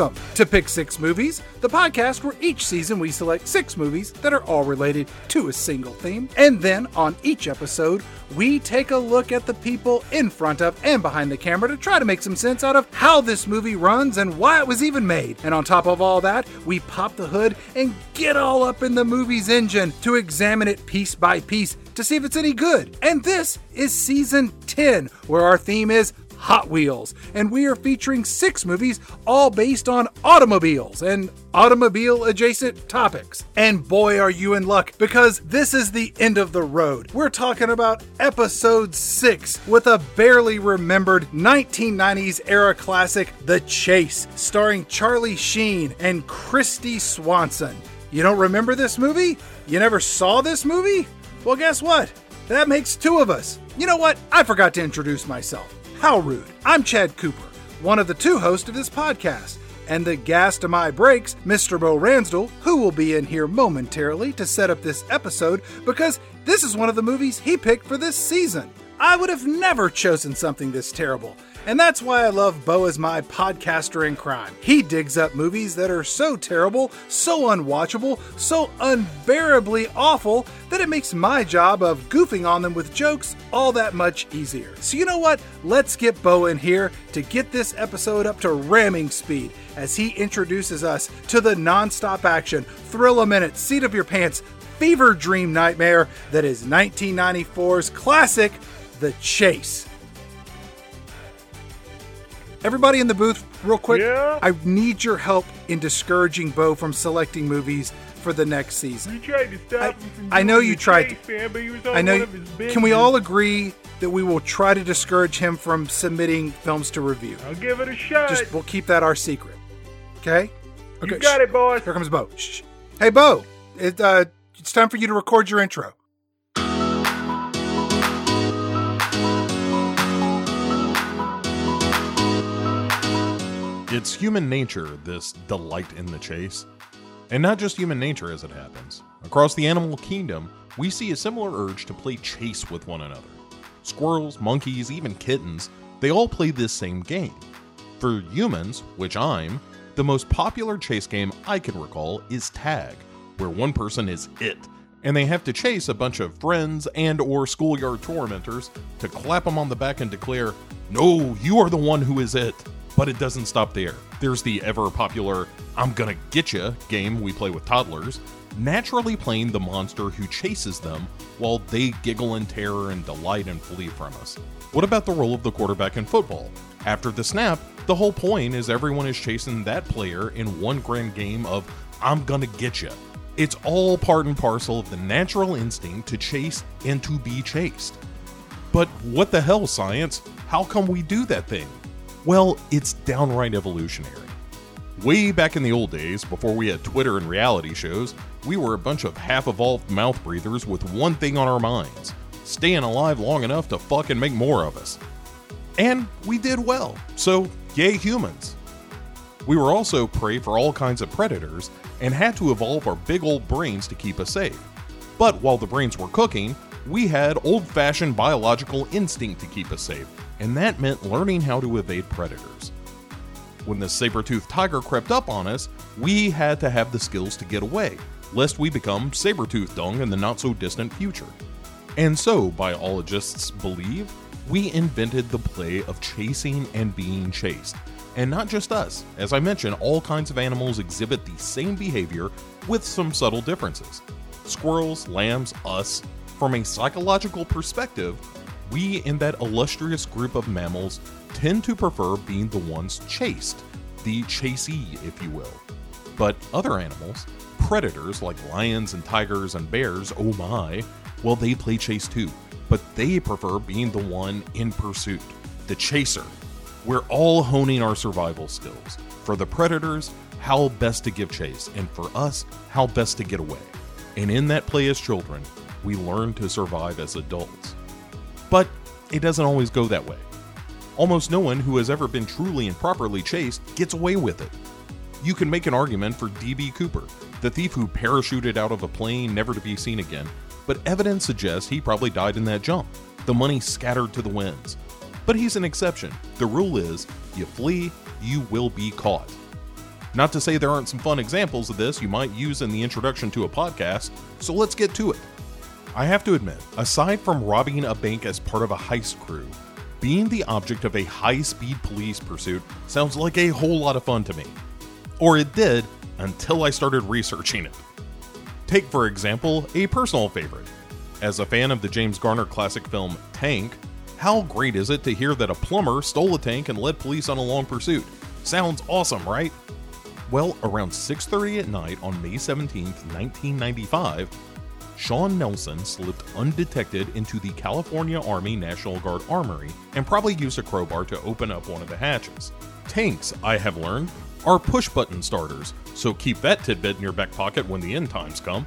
Welcome to Pick Six Movies, the podcast where each season we select six movies that are all related to a single theme. And then on each episode, we take a look at the people in front of and behind the camera to try to make some sense out of how this movie runs and why it was even made. And on top of all that, we pop the hood and get all up in the movie's engine to examine it piece by piece to see if it's any good. And this is season 10, where our theme is Hot Wheels, and we are featuring six movies all based on automobiles and automobile adjacent topics. And boy, are you in luck because this is the end of the road. We're talking about episode six with a barely remembered 1990s era classic, The Chase, starring Charlie Sheen and Kristy Swanson. You don't remember this movie? You never saw this movie? Well, guess what? That makes two of us. You know what? I forgot to introduce myself. How rude. I'm Chad Cooper, one of the two hosts of this podcast, and the gas to my brakes, Mr. Bo Ransdell, who will be in here momentarily to set up this episode because this is one of the movies he picked for this season. I would have never chosen something this terrible. And that's why I love Bo as my podcaster in crime. He digs up movies that are so terrible, so unwatchable, so unbearably awful that it makes my job of goofing on them with jokes all that much easier. So, you know what? Let's get Bo in here to get this episode up to ramming speed as he introduces us to the non-stop action, thrill a minute, seat of your pants, fever dream nightmare that is 1994's classic, The Chase. Everybody in the booth, real quick, Yeah? I need your help in discouraging Bo from selecting movies for the next season. You tried to stop I- him from I know you tried chase, to- man, but he was on I know. his Can we all agree that we will try to discourage him from submitting films to review? I'll give it a shot. Just we'll keep that our secret. Okay? Okay. you got it, boss. Here comes Bo. Shh. Hey, Bo. It, uh, it's time for you to record your intro. It's human nature, this delight in the chase. And not just human nature as it happens. Across the animal kingdom, we see a similar urge to play chase with one another. Squirrels, monkeys, even kittens, they all play this same game. For humans, which I'm, the most popular chase game I can recall is tag, where one person is it, and they have to chase a bunch of friends and or schoolyard tormentors to clap them on the back and declare, "No, you are the one who is it." But it doesn't stop there. There's the ever popular I'm gonna get ya game we play with toddlers, naturally playing the monster who chases them while they giggle in terror and delight and flee from us. What about the role of the quarterback in football? After the snap, the whole point is everyone is chasing that player in one grand game of I'm gonna get ya. It's all part and parcel of the natural instinct to chase and to be chased. But what the hell, science? How come we do that thing? Well, it's downright evolutionary. Way back in the old days, before we had Twitter and reality shows, we were a bunch of half evolved mouth breathers with one thing on our minds staying alive long enough to fucking make more of us. And we did well, so yay humans. We were also prey for all kinds of predators and had to evolve our big old brains to keep us safe. But while the brains were cooking, we had old fashioned biological instinct to keep us safe, and that meant learning how to evade predators. When the saber toothed tiger crept up on us, we had to have the skills to get away, lest we become saber tooth dung in the not so distant future. And so, biologists believe, we invented the play of chasing and being chased. And not just us. As I mentioned, all kinds of animals exhibit the same behavior with some subtle differences. Squirrels, lambs, us. From a psychological perspective, we in that illustrious group of mammals tend to prefer being the ones chased, the chasee, if you will. But other animals, predators like lions and tigers and bears, oh my, well, they play chase too, but they prefer being the one in pursuit, the chaser. We're all honing our survival skills. For the predators, how best to give chase, and for us, how best to get away. And in that play as children, we learn to survive as adults. But it doesn't always go that way. Almost no one who has ever been truly and properly chased gets away with it. You can make an argument for D.B. Cooper, the thief who parachuted out of a plane never to be seen again, but evidence suggests he probably died in that jump. The money scattered to the winds. But he's an exception. The rule is you flee, you will be caught. Not to say there aren't some fun examples of this you might use in the introduction to a podcast, so let's get to it. I have to admit, aside from robbing a bank as part of a heist crew, being the object of a high speed police pursuit sounds like a whole lot of fun to me. Or it did until I started researching it. Take, for example, a personal favorite. As a fan of the James Garner classic film Tank, how great is it to hear that a plumber stole a tank and led police on a long pursuit? Sounds awesome, right? Well, around 6:30 at night on May 17, 1995, Sean Nelson slipped undetected into the California Army National Guard Armory and probably used a crowbar to open up one of the hatches. Tanks, I have learned, are push button starters, so keep that tidbit in your back pocket when the end times come.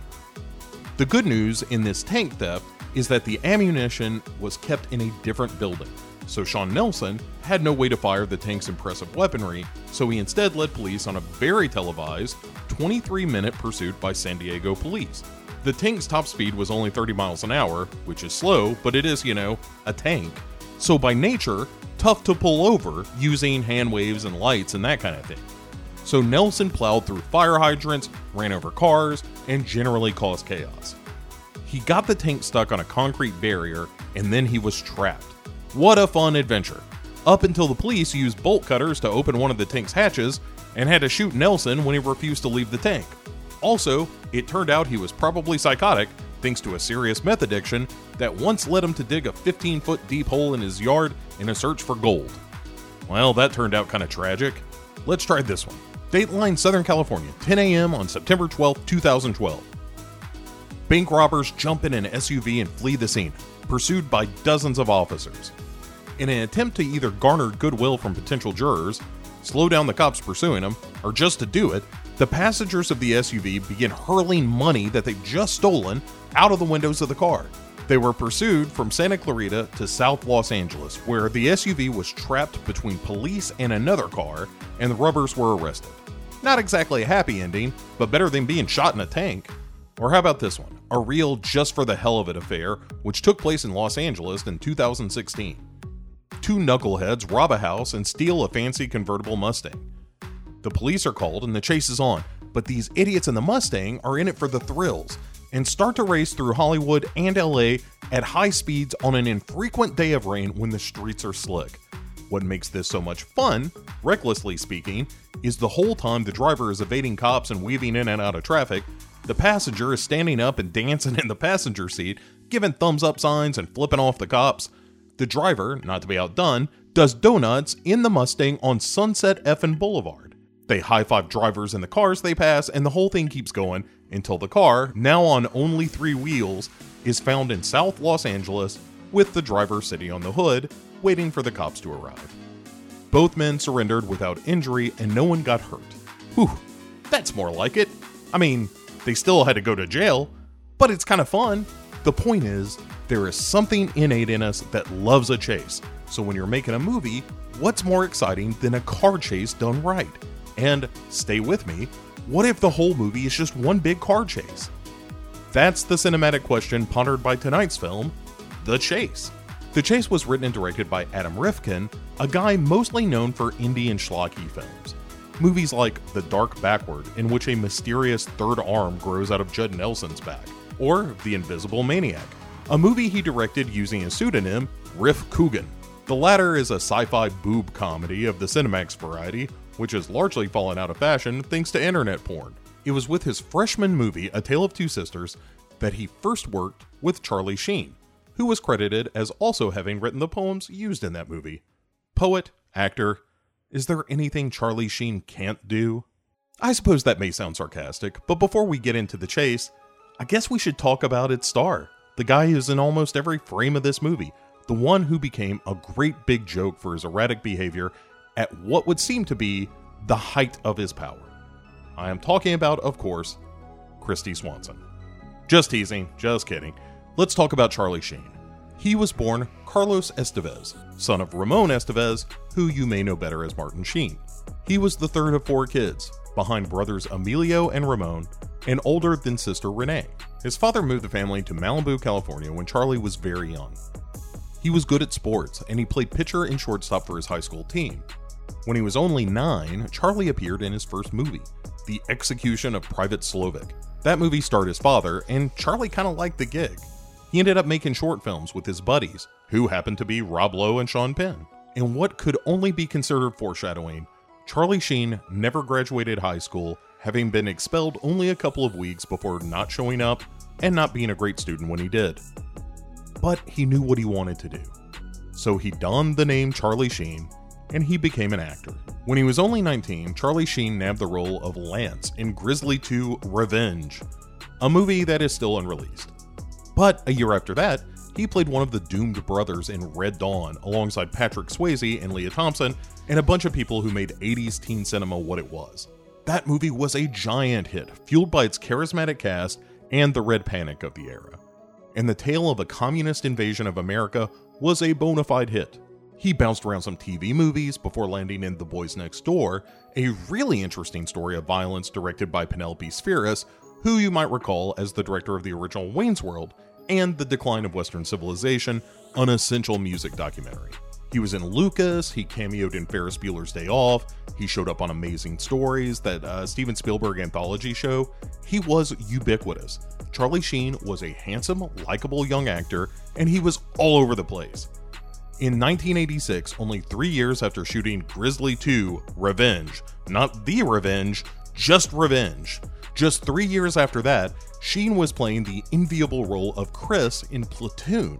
The good news in this tank theft is that the ammunition was kept in a different building, so Sean Nelson had no way to fire the tank's impressive weaponry, so he instead led police on a very televised 23 minute pursuit by San Diego police. The tank's top speed was only 30 miles an hour, which is slow, but it is, you know, a tank. So by nature, tough to pull over using hand waves and lights and that kind of thing. So Nelson plowed through fire hydrants, ran over cars, and generally caused chaos. He got the tank stuck on a concrete barrier, and then he was trapped. What a fun adventure! Up until the police used bolt cutters to open one of the tank's hatches and had to shoot Nelson when he refused to leave the tank. Also, it turned out he was probably psychotic thanks to a serious meth addiction that once led him to dig a 15 foot deep hole in his yard in a search for gold. Well, that turned out kind of tragic. Let's try this one. Dateline, Southern California, 10 a.m. on September 12, 2012. Bank robbers jump in an SUV and flee the scene, pursued by dozens of officers. In an attempt to either garner goodwill from potential jurors, slow down the cops pursuing them, or just to do it, the passengers of the SUV begin hurling money that they've just stolen out of the windows of the car. They were pursued from Santa Clarita to South Los Angeles, where the SUV was trapped between police and another car, and the robbers were arrested. Not exactly a happy ending, but better than being shot in a tank. Or how about this one? A real just for the hell of it affair, which took place in Los Angeles in 2016. Two knuckleheads rob a house and steal a fancy convertible Mustang. The police are called and the chase is on, but these idiots in the Mustang are in it for the thrills and start to race through Hollywood and LA at high speeds on an infrequent day of rain when the streets are slick. What makes this so much fun, recklessly speaking, is the whole time the driver is evading cops and weaving in and out of traffic, the passenger is standing up and dancing in the passenger seat, giving thumbs up signs and flipping off the cops. The driver, not to be outdone, does donuts in the Mustang on Sunset Effin Boulevard. They high five drivers in the cars they pass, and the whole thing keeps going until the car, now on only three wheels, is found in South Los Angeles with the driver sitting on the hood, waiting for the cops to arrive. Both men surrendered without injury and no one got hurt. Whew, that's more like it. I mean, they still had to go to jail, but it's kind of fun. The point is, there is something innate in us that loves a chase. So when you're making a movie, what's more exciting than a car chase done right? And stay with me, what if the whole movie is just one big car chase? That's the cinematic question pondered by tonight's film, The Chase. The Chase was written and directed by Adam Rifkin, a guy mostly known for indie and schlocky films. Movies like The Dark Backward, in which a mysterious third arm grows out of Judd Nelson's back, or The Invisible Maniac, a movie he directed using a pseudonym, Rif Coogan. The latter is a sci fi boob comedy of the Cinemax variety, which has largely fallen out of fashion thanks to internet porn. It was with his freshman movie, A Tale of Two Sisters, that he first worked with Charlie Sheen, who was credited as also having written the poems used in that movie. Poet, actor, is there anything Charlie Sheen can't do? I suppose that may sound sarcastic, but before we get into the chase, I guess we should talk about its star, the guy who's in almost every frame of this movie, the one who became a great big joke for his erratic behavior at what would seem to be the height of his power. I am talking about, of course, Kristy Swanson. Just teasing, just kidding. Let's talk about Charlie Sheen. He was born Carlos Estevez, son of Ramon Estevez, who you may know better as Martin Sheen. He was the third of four kids, behind brothers Emilio and Ramon, and older than sister Renee. His father moved the family to Malibu, California when Charlie was very young. He was good at sports, and he played pitcher and shortstop for his high school team. When he was only nine, Charlie appeared in his first movie, The Execution of Private Slovik. That movie starred his father, and Charlie kind of liked the gig. He ended up making short films with his buddies, who happened to be Rob Lowe and Sean Penn. In what could only be considered foreshadowing, Charlie Sheen never graduated high school, having been expelled only a couple of weeks before not showing up and not being a great student when he did. But he knew what he wanted to do. So he donned the name Charlie Sheen and he became an actor. When he was only 19, Charlie Sheen nabbed the role of Lance in Grizzly 2 Revenge, a movie that is still unreleased. But a year after that, he played one of the doomed brothers in Red Dawn alongside Patrick Swayze and Lea Thompson and a bunch of people who made 80s teen cinema what it was. That movie was a giant hit, fueled by its charismatic cast and the Red Panic of the era. And the tale of a communist invasion of America was a bona fide hit. He bounced around some TV movies before landing in The Boys Next Door, a really interesting story of violence directed by Penelope Spheeris, who you might recall as the director of the original Wayne's World and The Decline of Western Civilization, an essential music documentary. He was in Lucas, he cameoed in Ferris Bueller's Day Off, he showed up on Amazing Stories, that uh, Steven Spielberg anthology show. He was ubiquitous. Charlie Sheen was a handsome, likable young actor, and he was all over the place. In 1986, only three years after shooting Grizzly 2 Revenge, not The Revenge, just Revenge, just three years after that, Sheen was playing the enviable role of Chris in Platoon,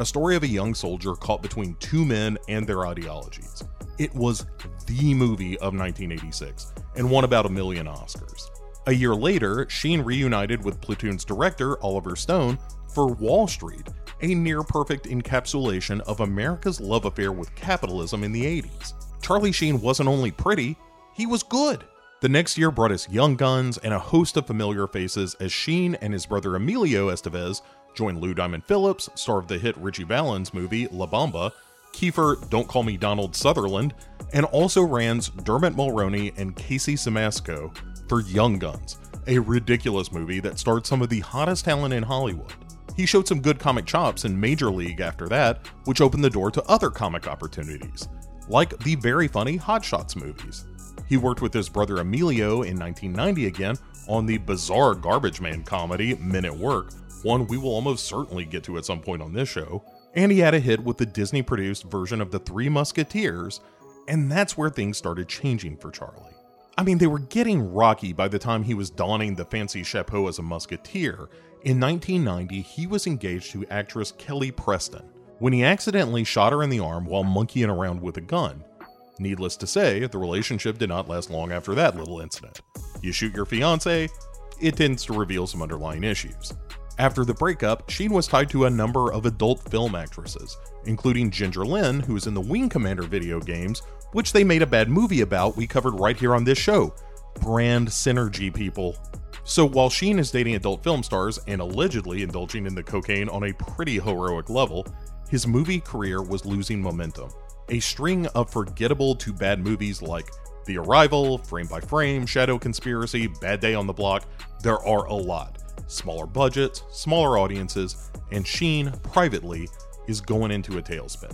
a story of a young soldier caught between two men and their ideologies. It was the movie of 1986 and won about a million Oscars. A year later, Sheen reunited with Platoon's director, Oliver Stone, for Wall Street, a near perfect encapsulation of America's love affair with capitalism in the 80s. Charlie Sheen wasn't only pretty, he was good. The next year brought us Young Guns and a host of familiar faces as Sheen and his brother Emilio Estevez joined Lou Diamond Phillips, star of the hit Ritchie Valens movie La Bamba, Kiefer Don't Call Me Donald Sutherland, and also Rand's Dermot Mulroney and Casey Siemaszko for Young Guns, a ridiculous movie that starred some of the hottest talent in Hollywood. He showed some good comic chops in Major League after that, which opened the door to other comic opportunities, like the very funny Hot Shots movies. He worked with his brother Emilio in 1990 again on the bizarre Garbage Man comedy Men at Work, one we will almost certainly get to at some point on this show. And he had a hit with the Disney produced version of The Three Musketeers, and that's where things started changing for Charlie. I mean, they were getting rocky by the time he was donning the fancy chapeau as a musketeer. In 1990, he was engaged to actress Kelly Preston when he accidentally shot her in the arm while monkeying around with a gun. Needless to say, the relationship did not last long after that little incident. You shoot your fiance, it tends to reveal some underlying issues. After the breakup, Sheen was tied to a number of adult film actresses, including Ginger Lynn, who was in the Wing Commander video games, which they made a bad movie about we covered right here on this show. Brand synergy, people. So while Sheen is dating adult film stars and allegedly indulging in the cocaine on a pretty heroic level, his movie career was losing momentum. A string of forgettable to bad movies like The Arrival, Frame by Frame, Shadow Conspiracy, Bad Day on the Block, there are a lot smaller budgets, smaller audiences, and Sheen, privately, is going into a tailspin.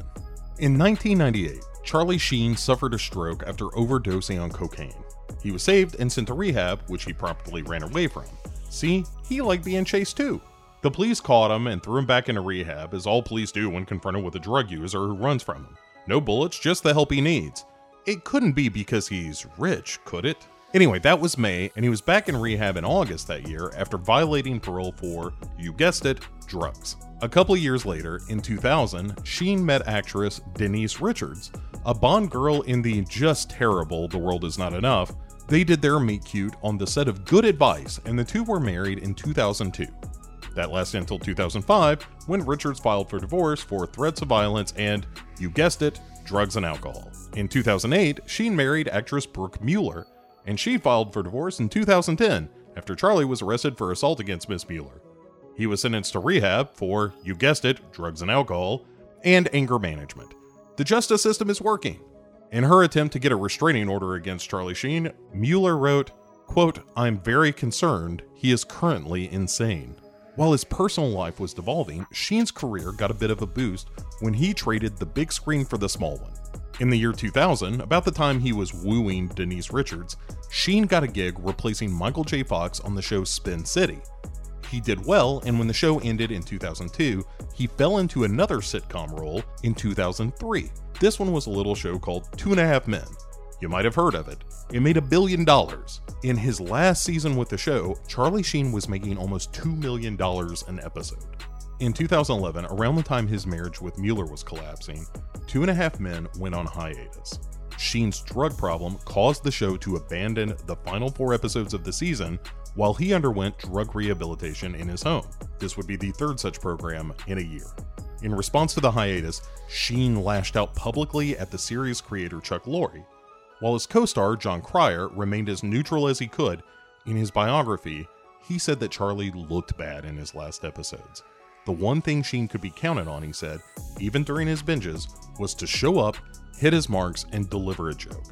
In 1998, Charlie Sheen suffered a stroke after overdosing on cocaine. He was saved and sent to rehab, which he promptly ran away from. See, he liked being chased too. The police caught him and threw him back into rehab, as all police do when confronted with a drug user who runs from them. No bullets, just the help he needs. It couldn't be because he's rich, could it? Anyway, that was May, and he was back in rehab in August that year after violating parole for, you guessed it, drugs. A couple years later, in 2000, Sheen met actress Denise Richards, a Bond girl in the just terrible The World Is Not Enough. They did their meet cute on the set of Good Advice, and the two were married in 2002. That lasted until 2005, when Richards filed for divorce for threats of violence and, you guessed it, drugs and alcohol. In 2008, Sheen married actress Brooke Mueller, and she filed for divorce in 2010 after Charlie was arrested for assault against Miss Mueller. He was sentenced to rehab for, you guessed it, drugs and alcohol, and anger management. The justice system is working. In her attempt to get a restraining order against Charlie Sheen, Mueller wrote, quote, I'm very concerned he is currently insane. While his personal life was devolving, Sheen's career got a bit of a boost when he traded the big screen for the small one. In the year 2000, about the time he was wooing Denise Richards, Sheen got a gig replacing Michael J. Fox on the show Spin City. He did well, and when the show ended in 2002, he fell into another sitcom role in 2003. This one was a little show called Two and a Half Men. You might have heard of it. It made a billion dollars. In his last season with the show, Charlie Sheen was making almost $2 million an episode. In 2011, around the time his marriage with Mueller was collapsing, Two and a Half Men went on hiatus. Sheen's drug problem caused the show to abandon the final four episodes of the season while he underwent drug rehabilitation in his home. This would be the third such program in a year. In response to the hiatus, Sheen lashed out publicly at the series creator Chuck Lorre. While his co star, Jon Cryer, remained as neutral as he could, in his biography, he said that Charlie looked bad in his last episodes. The one thing Sheen could be counted on, he said, even during his binges, was to show up, hit his marks, and deliver a joke.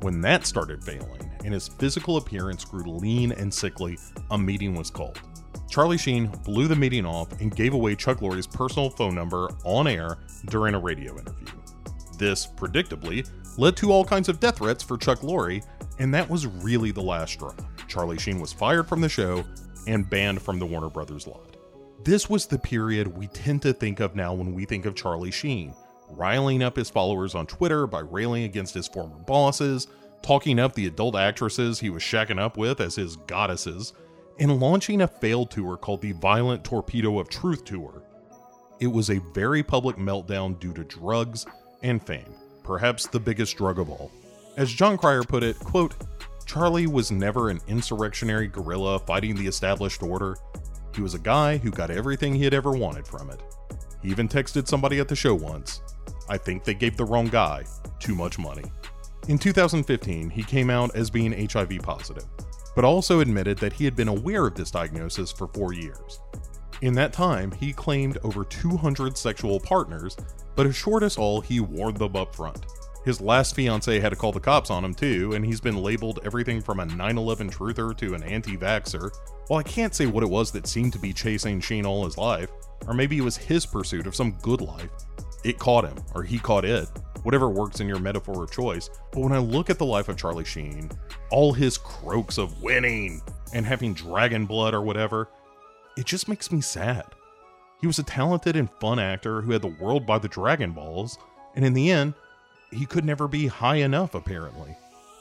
When that started failing and his physical appearance grew lean and sickly, a meeting was called. Charlie Sheen blew the meeting off and gave away Chuck Lorre's personal phone number on air during a radio interview. This, predictably, led to all kinds of death threats for Chuck Lorre, and that was really the last straw. Charlie Sheen was fired from the show and banned from the Warner Brothers lot. This was the period we tend to think of now when we think of Charlie Sheen, riling up his followers on Twitter by railing against his former bosses, talking up the adult actresses he was shacking up with as his goddesses, and launching a failed tour called the Violent Torpedo of Truth Tour. It was a very public meltdown due to drugs and fame, perhaps the biggest drug of all. As Jon Cryer put it, quote, Charlie was never an insurrectionary guerrilla fighting the established order. He was a guy who got everything he had ever wanted from it. Even texted somebody at the show once. I think they gave the wrong guy too much money. In 2015, he came out as being HIV positive, but also admitted that he had been aware of this diagnosis for four years. In that time, he claimed over 200 sexual partners, but assured us all he warned them up front. His last fiance had to call the cops on him too, and he's been labeled everything from a 9 11 truther to an anti vaxxer. While I can't say what it was that seemed to be chasing Sheen all his life, or maybe it was his pursuit of some good life, it caught him, or he caught it, whatever works in your metaphor of choice. But when I look at the life of Charlie Sheen, all his croaks of winning and having dragon blood or whatever, it just makes me sad. He was a talented and fun actor who had the world by the Dragon Balls, and in the end, he could never be high enough, apparently.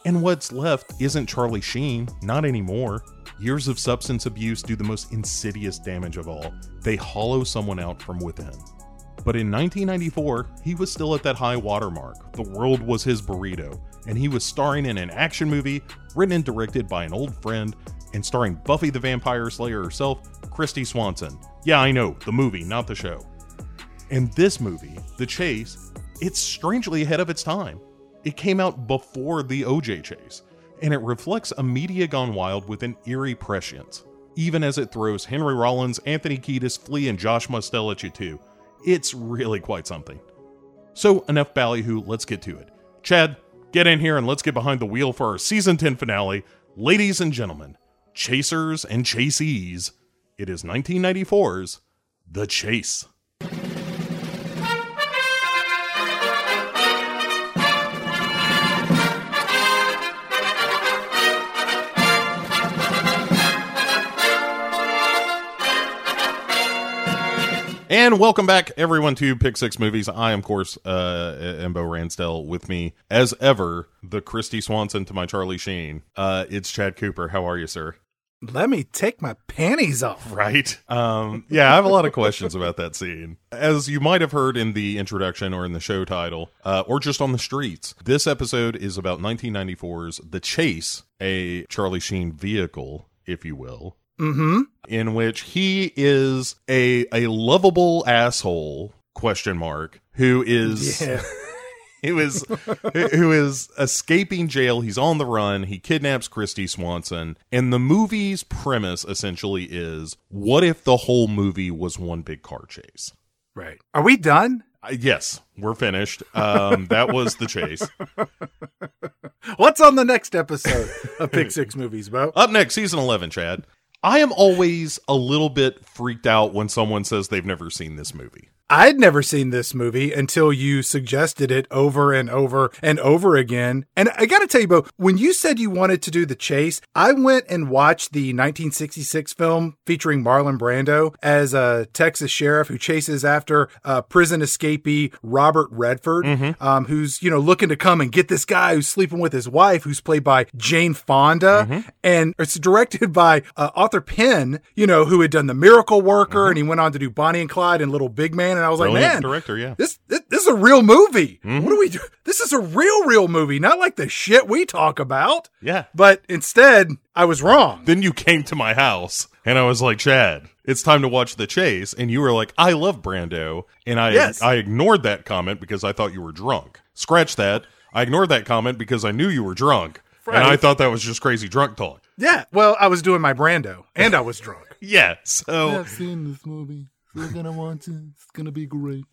And what's left isn't Charlie Sheen, not anymore. Years of substance abuse do the most insidious damage of all. They hollow someone out from within. But in 1994, he was still at that high watermark. The world was his burrito, and he was starring in an action movie written and directed by an old friend and starring Buffy the Vampire Slayer herself, Kristy Swanson. Yeah, I know, the movie, not the show. And this movie, The Chase, it's strangely ahead of its time. It came out before the OJ chase, and it reflects a media gone wild with an eerie prescience. Even as it throws Henry Rollins, Anthony Kiedis, Flea, and Josh Mostel at you too. It's really quite something. So, enough ballyhoo, let's get to it. Chad, get in here and let's get behind the wheel for our season 10 finale. Ladies and gentlemen, chasers and chasees, it is 1994's The Chase. And welcome back, everyone, to Pick Six Movies. I am, of course, uh, Embo Ransdell. With me, as ever, the Kristy Swanson to my Charlie Sheen. Uh, it's Chad Cooper. How are you, sir? Let me take my panties off. Right. Um, yeah, I have a lot of questions about that scene. As you might have heard in the introduction or in the show title, uh, or just on the streets, this episode is about 1994's The Chase, a Charlie Sheen vehicle, if you will, Mm-hmm. In which he is a a lovable asshole question mark who is Yeah. who is who is escaping jail he's on the run he kidnaps kristy swanson and the movie's premise essentially is what if the whole movie was one big car chase Right. Are we done? Uh, yes we're finished um that was the chase What's on the next episode of Pick Six Movies, Bo? up next season 11 chad I am always a little bit freaked out when someone says they've never seen this movie. I'd never seen this movie until you suggested it over and over and over again. And I got to tell you, Bo, when you said you wanted to do the chase, I went and watched the 1966 film featuring Marlon Brando as a Texas sheriff who chases after a prison escapee Robert Redford, um, who's you know looking to come and get this guy who's sleeping with his wife, who's played by Jane Fonda, and it's directed by uh, Arthur Penn, you know, who had done The Miracle Worker, and he went on to do Bonnie and Clyde and Little Big Man, and I was like, Brilliant man, director, yeah. this, this this is a real movie. Mm-hmm. What do we do? This is a real, real movie, not like the shit we talk about. Yeah. But instead, I was wrong. Then you came to my house and I was like, Chad, it's time to watch The Chase. And you were like, I love Brando. And I, Yes. I ignored that comment because I thought you were drunk. Scratch that. I ignored that comment because I knew you were drunk. And I thought that was just crazy drunk talk. Yeah. Well, I was doing my Brando, and I was drunk. Yeah. So, I've seen this movie. We're gonna want it. It's gonna be great.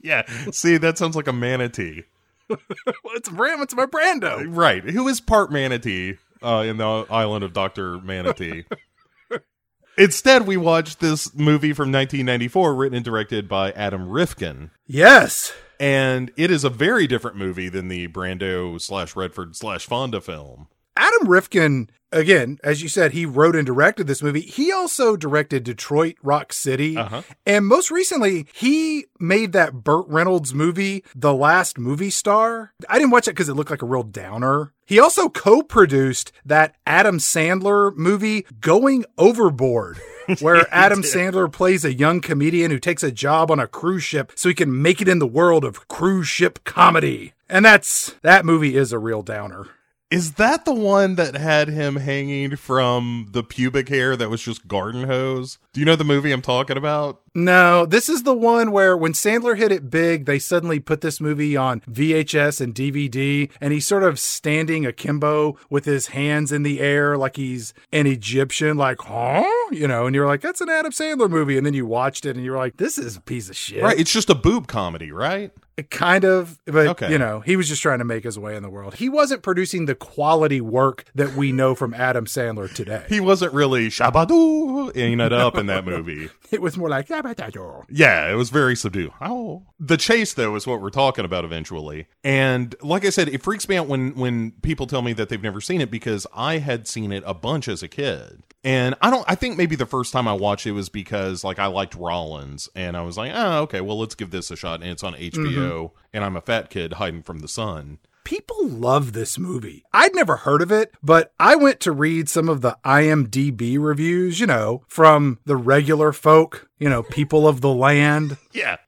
yeah. See, that sounds like a manatee. well, it's Ram. It's my Brando. Right. Who is part manatee uh, in the island of Dr. Manatee? Instead, we watched this movie from 1994, written and directed by Adam Rifkin. Yes. And it is a very different movie than the Brando slash Redford slash Fonda film. Adam Rifkin, again, as you said, he wrote and directed this movie. He also directed Detroit Rock City. Uh-huh. And most recently, he made that Burt Reynolds movie, The Last Movie Star. I didn't watch it because it looked like a real downer. He also co produced that Adam Sandler movie, Going Overboard. Where Adam Sandler plays a young comedian who takes a job on a cruise ship so he can make it in the world of cruise ship comedy. And that's that movie is a real downer. Is that the one that had him hanging from the pubic hair that was just garden hose? Do you know the movie I'm talking about? No, this is the one where when Sandler hit it big, they suddenly put this movie on VHS and DVD, and he's sort of standing akimbo with his hands in the air like he's an Egyptian, like, huh? You know, and you're like, that's an Adam Sandler movie. And then you watched it and you're like, this is a piece of shit. Right. It's just a boob comedy, right? Kind of, but Okay. you know, he was just trying to make his way in the world. He wasn't producing the quality work that we know from Adam Sandler today. He wasn't really shabadoo in it up in that movie. It was more like, Yeah, it was very subdued. Oh, the chase though is what we're talking about eventually. And like I said, it freaks me out when when people tell me that they've never seen it because I had seen it a bunch as a kid. And I don't. I think maybe the first time I watched it was because like I liked Rollins, and I was like, oh, okay, well, let's give this a shot. And it's on mm-hmm. HBO, and I'm a fat kid hiding from the sun. people love this movie. I'd never heard of it, but I went to read some of the IMDb reviews, you know, from the regular folk, you know, people of the land, Yeah,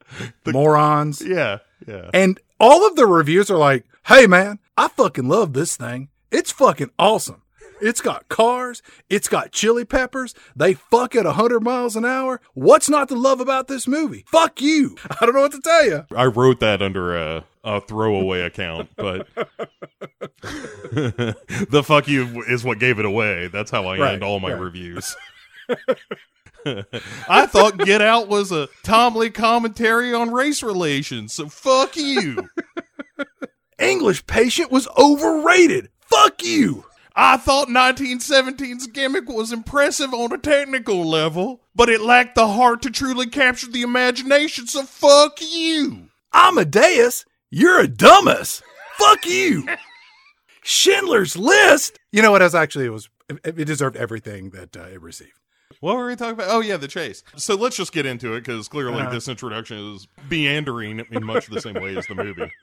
The, morons. yeah, yeah. And all of the reviews are like, hey man, I fucking love this thing. It's fucking awesome. It's got cars. It's got chili peppers. They fuck at 100 miles an hour. What's not to love about this movie? Fuck you. I don't know what to tell you. I wrote that under a, a throwaway account, but the fuck you is what gave it away. That's how I Right, end all my right. reviews. I thought Get Out was a Tomley commentary on race relations, so fuck you. English Patient was overrated. Fuck you. I thought 1917's gimmick was impressive on a technical level, but it lacked the heart to truly capture the imagination, so fuck you. Amadeus, you're a dumbass. Fuck you. Schindler's List. You know what? It was actually it was it it deserved everything that uh, it received. What were we talking about? Oh yeah, the chase. So let's just get into it because clearly Uh-huh. this introduction is meandering in much the same way as the movie.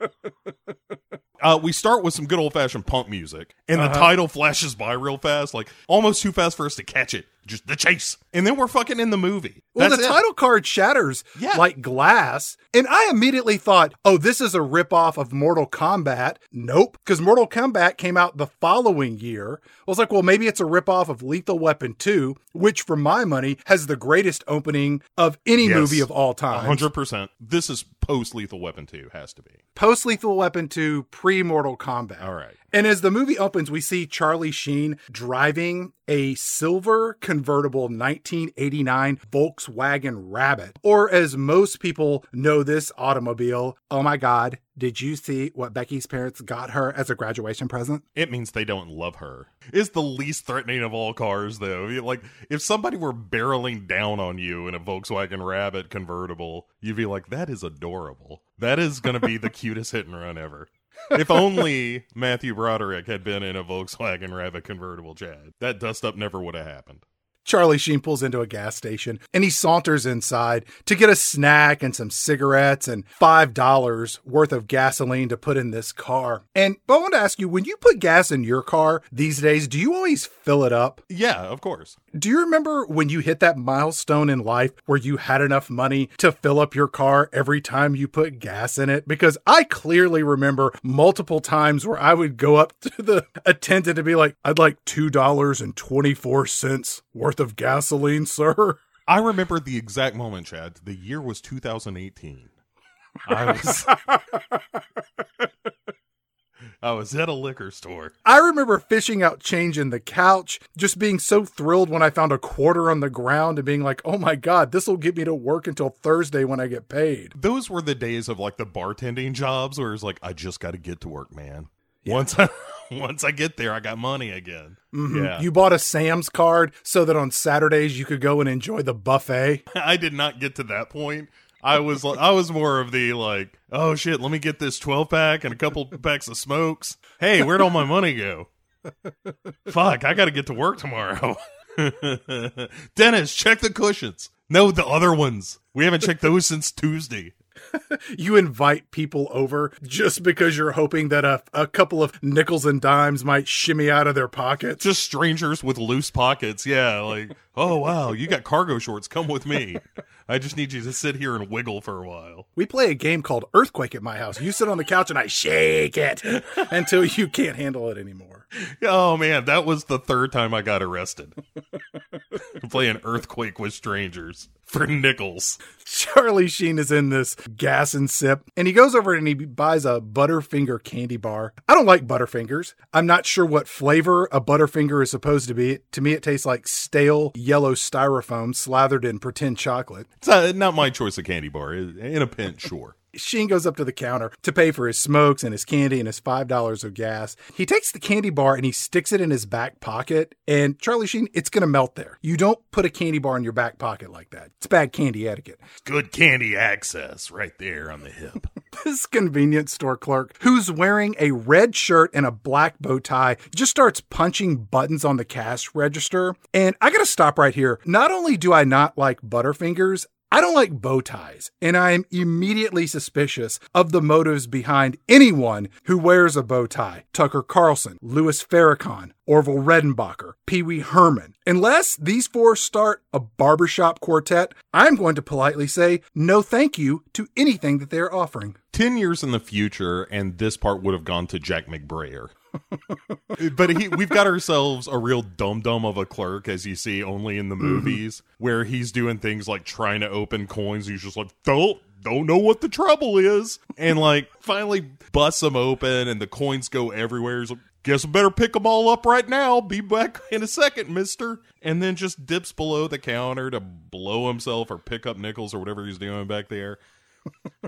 Uh, we start with some good old fashioned punk music, and Uh-huh. the title flashes by real fast, like almost too fast for us to catch it. Just the chase, and then we're fucking in the movie. Well, That's the it. title card shatters Yeah. like glass, and I immediately thought, "Oh, this is a ripoff of Mortal Kombat." Nope, because Mortal Kombat came out the following year. I was like, "Well, maybe it's a ripoff of Lethal Weapon 2, which, for my money, has the greatest opening of any Yes. movie of all time." hundred percent. This is post Lethal Weapon two has to be. Post Lethal Weapon 2, pre Mortal Kombat. All right. And as the movie opens, we see Charlie Sheen driving a silver convertible 1989 Volkswagen Rabbit, or as most people know this automobile. Oh my God, did you see what Becky's parents got her as a graduation present? It means they don't love her. It's the least threatening of all cars, though. Like, if somebody were barreling down on you in a Volkswagen Rabbit convertible, you'd be like, that is adorable. That is going to be the cutest hit and run ever. If only Matthew Broderick had been in a Volkswagen Rabbit convertible, Chad. That dust up never would have happened. Charlie Sheen pulls into a gas station and he saunters inside to get a snack and some cigarettes and $5 worth of gasoline to put in this car. And I want to ask you when you put gas in your car these days, do you always fill it up? Yeah, of course. Do you remember when you hit that milestone in life where you had enough money to fill up your car every time you put gas in it? Because I clearly remember multiple times where I would go up to the attendant and be like, I'd like $2.24 worth of gasoline, sir. I remember the exact moment, Chad. The year was 2018. I was I was at a liquor store. I remember fishing out change in the couch, just being so thrilled when I found a quarter on the ground and being like, oh my God, this will get me to work until Thursday when I get paid. Those were the days of like the bartending jobs where it's like, I just got to get to work, man. Once I once I get there, I got money again. Mhm. Yeah. You bought a Sam's card so that on Saturdays you could go and enjoy the buffet. I did not get to that point. I was I was more of the like, oh shit, let me get this 12 pack and a couple packs of smokes. Hey, where'd all my money go? Fuck, I got to get to work tomorrow. Dennis, check the cushions. No, the other ones. We haven't checked those since Tuesday. You invite people over just because you're hoping that a, a couple of nickels and dimes might shimmy out of their pockets. Just strangers with loose pockets. Yeah, like, oh wow, you got cargo shorts. Come with me. I just need you to sit here and wiggle for a while. We play a game called Earthquake at my house. You sit on the couch and I shake it until you can't handle it anymore. Oh man, that was the third time I got arrested. Playing Earthquake with strangers for nickels. Charlie Sheen is in this gas and sip, and he goes over and he buys a Butterfinger candy bar. I don't like Butterfingers. I'm not sure what flavor a Butterfinger is supposed to be. To me, it tastes like stale yellow styrofoam slathered in pretend chocolate. It's uh, not my choice of candy bar. In a pinch, sure. Sheen goes up to the counter to pay for his smokes and his candy and his $5 of gas. He takes the candy bar and he sticks it in his back pocket. And Charlie Sheen, it's going to melt there. You don't put a candy bar in your back pocket like that. It's bad candy etiquette. Good candy access right there on the hip. This convenience store clerk, who's wearing a red shirt and a black bow tie, just starts punching buttons on the cash register. And I got to stop right here. Not only do I not like Butterfingers, I don't like bow ties, and I am immediately suspicious of the motives behind anyone who wears a bow tie. Tucker Carlson, Louis Farrakhan, Orville Redenbacher, Pee Wee Herman. Unless these four start a barbershop quartet, I'm going to politely say no thank you to anything that they're offering. 10 years in the future, and this part would have gone to Jack McBrayer. But he, we've got ourselves a real dum dum of a clerk, as you see only in the mm-hmm. movies, where he's doing things like trying to open coins. He's just like, don't, don't know what the trouble is. And like finally busts them open, and the coins go everywhere. He's like, Guess I better pick them all up right now. Be back in a second, mister. And then just dips below the counter to blow himself or pick up nickels or whatever he's doing back there.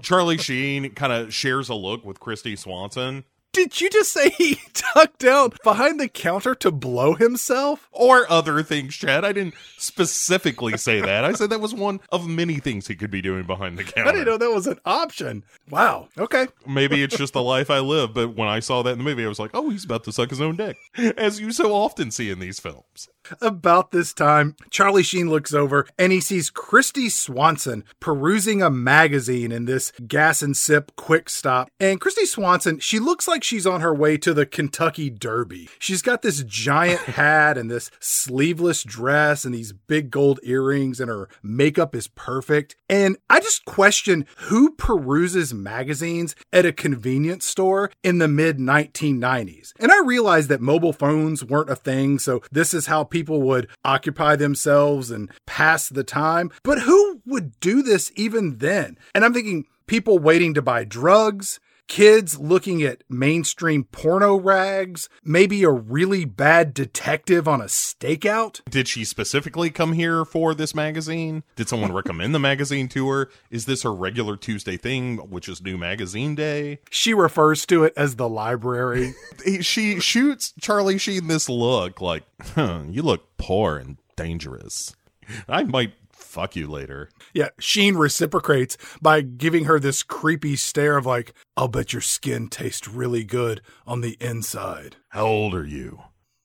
Charlie Sheen kind of shares a look with Kristy Swanson. Did you just say he tucked down behind the counter to blow himself? Or other things, Chad. I didn't specifically say that. I said that was one of many things he could be doing behind the counter. I didn't know that was an option. Wow. Okay. Maybe it's just the life I live, but when I saw that in the movie, I was like, oh, he's about to suck his own dick. As you so often see in these films. About this time, Charlie Sheen looks over and he sees Kristy Swanson perusing a magazine in this gas and sip quick stop. And Kristy Swanson, she looks like she's on her way to the Kentucky Derby. She's got this giant hat and this sleeveless dress and these big gold earrings, and her makeup is perfect. And I just question who peruses magazines at a convenience store in the mid 1990s. And I realize that mobile phones weren't a thing, so this is how people would occupy themselves and pass the time. But who would do this even then? And I'm thinking people waiting to buy drugs, kids looking at mainstream porno rags, maybe a really bad detective on a stakeout. Did she specifically come here for this magazine? Did someone recommend the magazine to her? Is this her regular Tuesday thing, which is New Magazine Day? She refers to it as the library. She shoots Charlie Sheen this look like, huh, you look poor and dangerous. I might fuck you later. yeah, Sheen reciprocates by giving her this creepy stare of like, I'll bet your skin tastes really good on the inside. How old are you?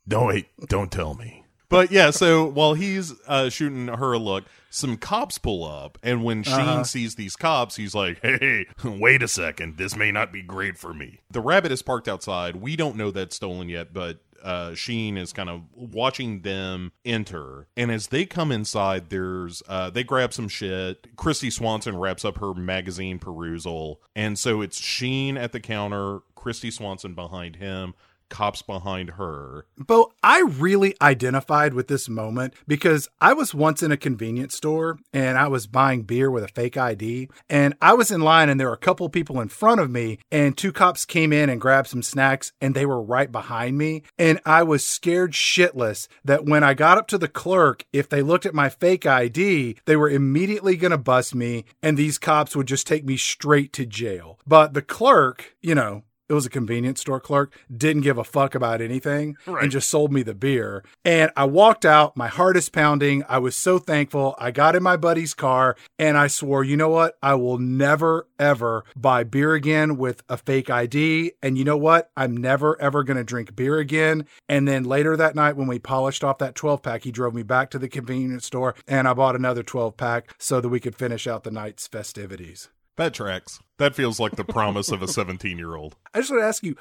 Don't wait, don't tell me. But yeah, so while he's uh, shooting her a look, some cops pull up, and when Sheen sees these cops, he's like, "Hey, wait a second, this may not be great for me." The rabbit is parked outside. We don't know that's stolen yet, but uh, Sheen is kind of watching them enter, and as they come inside, there's uh, they grab some shit. Kristy Swanson wraps up her magazine perusal, and so it's Sheen at the counter, Kristy Swanson behind him, cops behind her. Bo, I really identified with this moment because I was once in a convenience store and I was buying beer with a fake ID. And I was in line and there were a couple people in front of me, and two cops came in and grabbed some snacks and they were right behind me. And I was scared shitless that when I got up to the clerk, if they looked at my fake ID, they were immediately going to bust me and these cops would just take me straight to jail. But the clerk, you know, it was a convenience store clerk, didn't give a fuck about anything and just sold me the beer. And I walked out, my heart is pounding. I was so thankful. I got in my buddy's car and I swore, you know what? I will never, ever buy beer again with a fake ID. And you know what? I'm never, ever going to drink beer again. And then later that night, when we polished off that 12 pack, he drove me back to the convenience store and I bought another 12 pack so that we could finish out the night's festivities. That tracks. That feels like the promise of a 17 year old. I just want to ask you,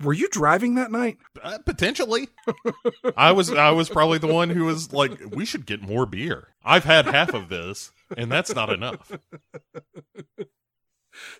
were you driving that night? Uh, potentially. I was I was probably the one who was like, we should get more beer. I've had half of this, and that's not enough.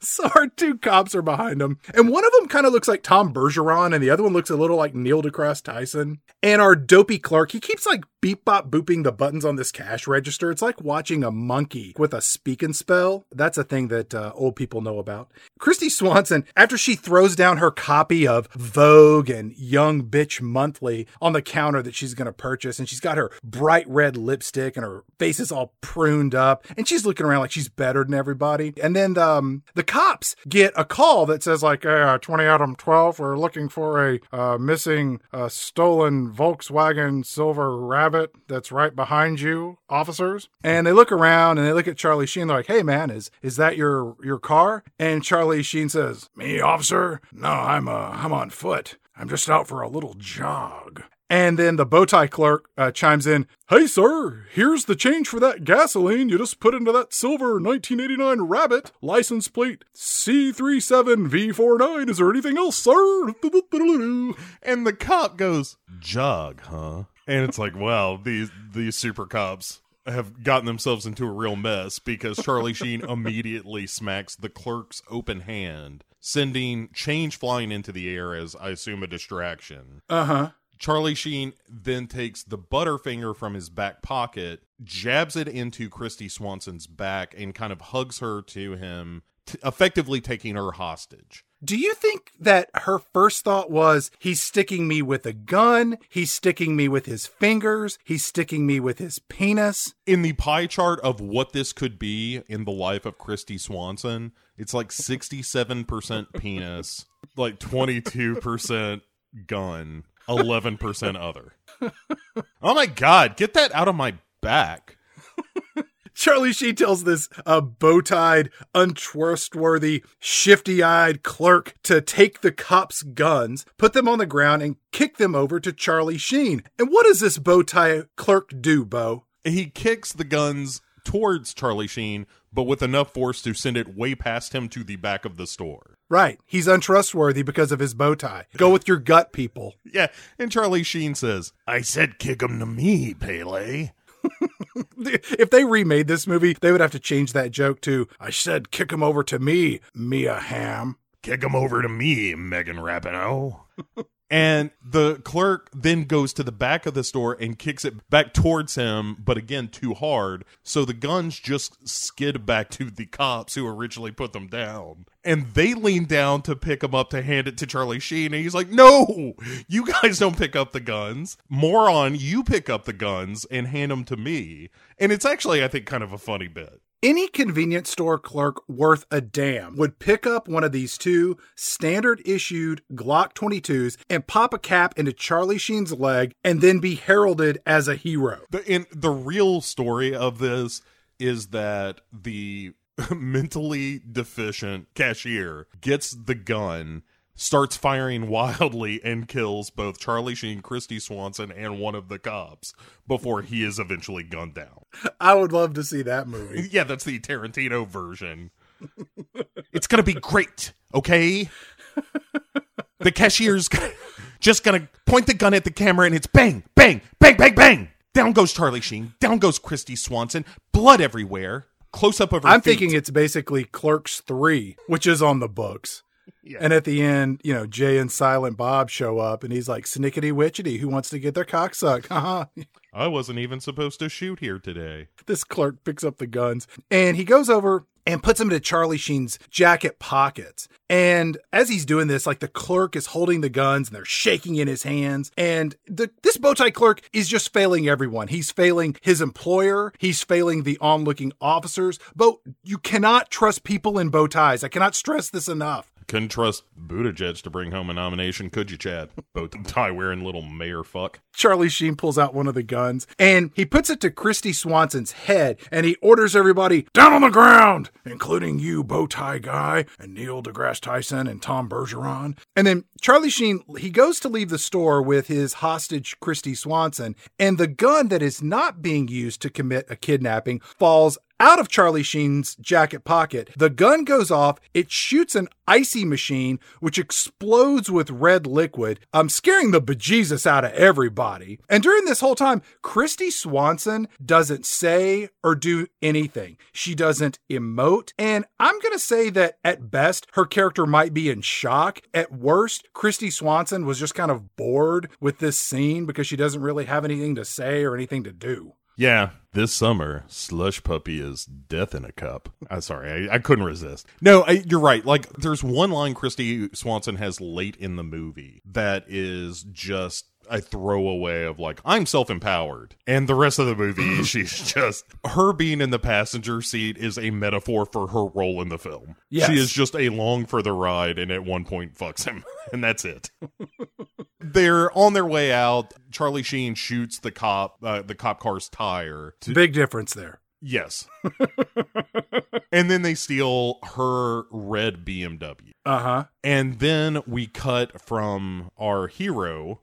So our two cops are behind him, and one of them kind of looks like Tom Bergeron, and the other one looks a little like Neil deGrasse Tyson. And our dopey clerk, he keeps like beep bop booping the buttons on this cash register. It's like watching a monkey with a speak and spell. That's a thing that uh, old people know about. Kristy Swanson, after she throws down her copy of Vogue and Young Bitch Monthly on the counter that she's going to purchase, and she's got her bright red lipstick and her face is all pruned up, and she's looking around like she's better than everybody. And then um, the cops get a call that says like, hey, uh, 20 Adam 12, we're looking for a uh, missing uh, stolen Volkswagen Silver Rabbit that's right behind you, officers. And they look around and they look at Charlie Sheen. They're like, hey man, is is that your your car? And Charlie Sheen says, me, officer? No, I'm uh, I'm on foot. I'm just out for a little jog. And then the bow tie clerk uh, chimes in, Hey, sir, here's the change for that gasoline you just put into that silver 1989 Rabbit, license plate C37V49. Is there anything else, sir? And the cop goes, "Jog, huh?" And it's like, wow, these these super cops have gotten themselves into a real mess because Charlie Sheen immediately smacks the clerk's open hand, sending change flying into the air as I assume a distraction. Uh huh. Charlie Sheen then takes the butterfinger from his back pocket, jabs it into Kristy Swanson's back, and kind of hugs her to him, t- effectively taking her hostage. Do you think that her first thought was, he's sticking me with a gun, he's sticking me with his fingers, he's sticking me with his penis? In the pie chart of what this could be in the life of Kristy Swanson, it's like 67% penis, like 22% gun, 11% other. Oh my god, get that out of my back. Charlie Sheen tells this uh, bow tied, untrustworthy, shifty eyed clerk to take the cops' guns, put them on the ground, and kick them over to Charlie Sheen. And what does this bow tie clerk do, Bo? He kicks the guns towards Charlie Sheen, but with enough force to send it way past him to the back of the store. Right, he's untrustworthy because of his bow tie. Go with your gut, people. Yeah, and Charlie Sheen says, I said kick him to me, Pele. If they remade this movie, they would have to change that joke to, I said kick him over to me, Mia Hamm. Kick him over to me, Megan Rapinoe. And the clerk then goes to the back of the store and kicks it back towards him, but again, too hard. So the guns just skid back to the cops who originally put them down. And they lean down to pick him up to hand it to Charlie Sheen. And he's like, No, you guys don't pick up the guns. Moron, you pick up the guns and hand them to me. And it's actually, I think, kind of a funny bit. Any convenience store clerk worth a damn would pick up one of these two standard issued Glock 22s and pop a cap into Charlie Sheen's leg and then be heralded as a hero. The in the real story of this is that the mentally deficient cashier gets the gun starts firing wildly and kills both Charlie Sheen, Kristy Swanson, and one of the cops before he is eventually gunned down. I would love to see that movie. Yeah, that's the Tarantino version. it's gonna be great, okay? The cashier's just gonna point the gun at the camera and it's bang, bang, bang, bang, bang. Down goes Charlie Sheen. Down goes Kristy Swanson. Blood everywhere. Close up of her I'm feet. thinking it's basically Clerks 3, which is on the books. Yeah. And at the end, you know, Jay and Silent Bob show up and he's like, Snickety witchety, who wants to get their cock sucked? Haha. Uh-huh. I wasn't even supposed to shoot here today. this clerk picks up the guns and he goes over and puts them into Charlie Sheen's jacket pockets. And as he's doing this, like the clerk is holding the guns and they're shaking in his hands. And the this bow tie clerk is just failing everyone. He's failing his employer. He's failing the onlooking officers. But you cannot trust people in bow ties. I cannot stress this enough. Couldn't trust Buttigieg to bring home a nomination, could you, Chad? Both tie wearing little mayor fuck. Charlie Sheen pulls out one of the guns and he puts it to Kristy Swanson's head and he orders everybody down on the ground, including you, bow tie guy, and Neil deGrasse Tyson and Tom Bergeron. And then Charlie Sheen, he goes to leave the store with his hostage, Kristy Swanson, and the gun that is not being used to commit a kidnapping falls out of Charlie Sheen's jacket pocket. The gun goes off, it shoots an icy machine, which explodes with red liquid, um, scaring the bejesus out of everybody. And during this whole time, Kristy Swanson doesn't say or do anything. She doesn't emote. And I'm going to say that at best, her character might be in shock. At worst, Kristy Swanson was just kind of bored with this scene because she doesn't really have anything to say or anything to do. Yeah, this summer, Slush Puppy is death in a cup. I'm sorry, I, I couldn't resist. No, I, you're right. Like, there's one line Kristy Swanson has late in the movie that is just a throwaway of like I'm self-empowered. And the rest of the movie she's just her being in the passenger seat is a metaphor for her role in the film. Yes. she is just along for the ride and at one point fucks him. And that's it. They're on their way out. Charlie Sheen shoots the cop uh, the cop car's tire to, Big difference there. yes. And then they steal her red BMW Uh huh. and then we cut from our hero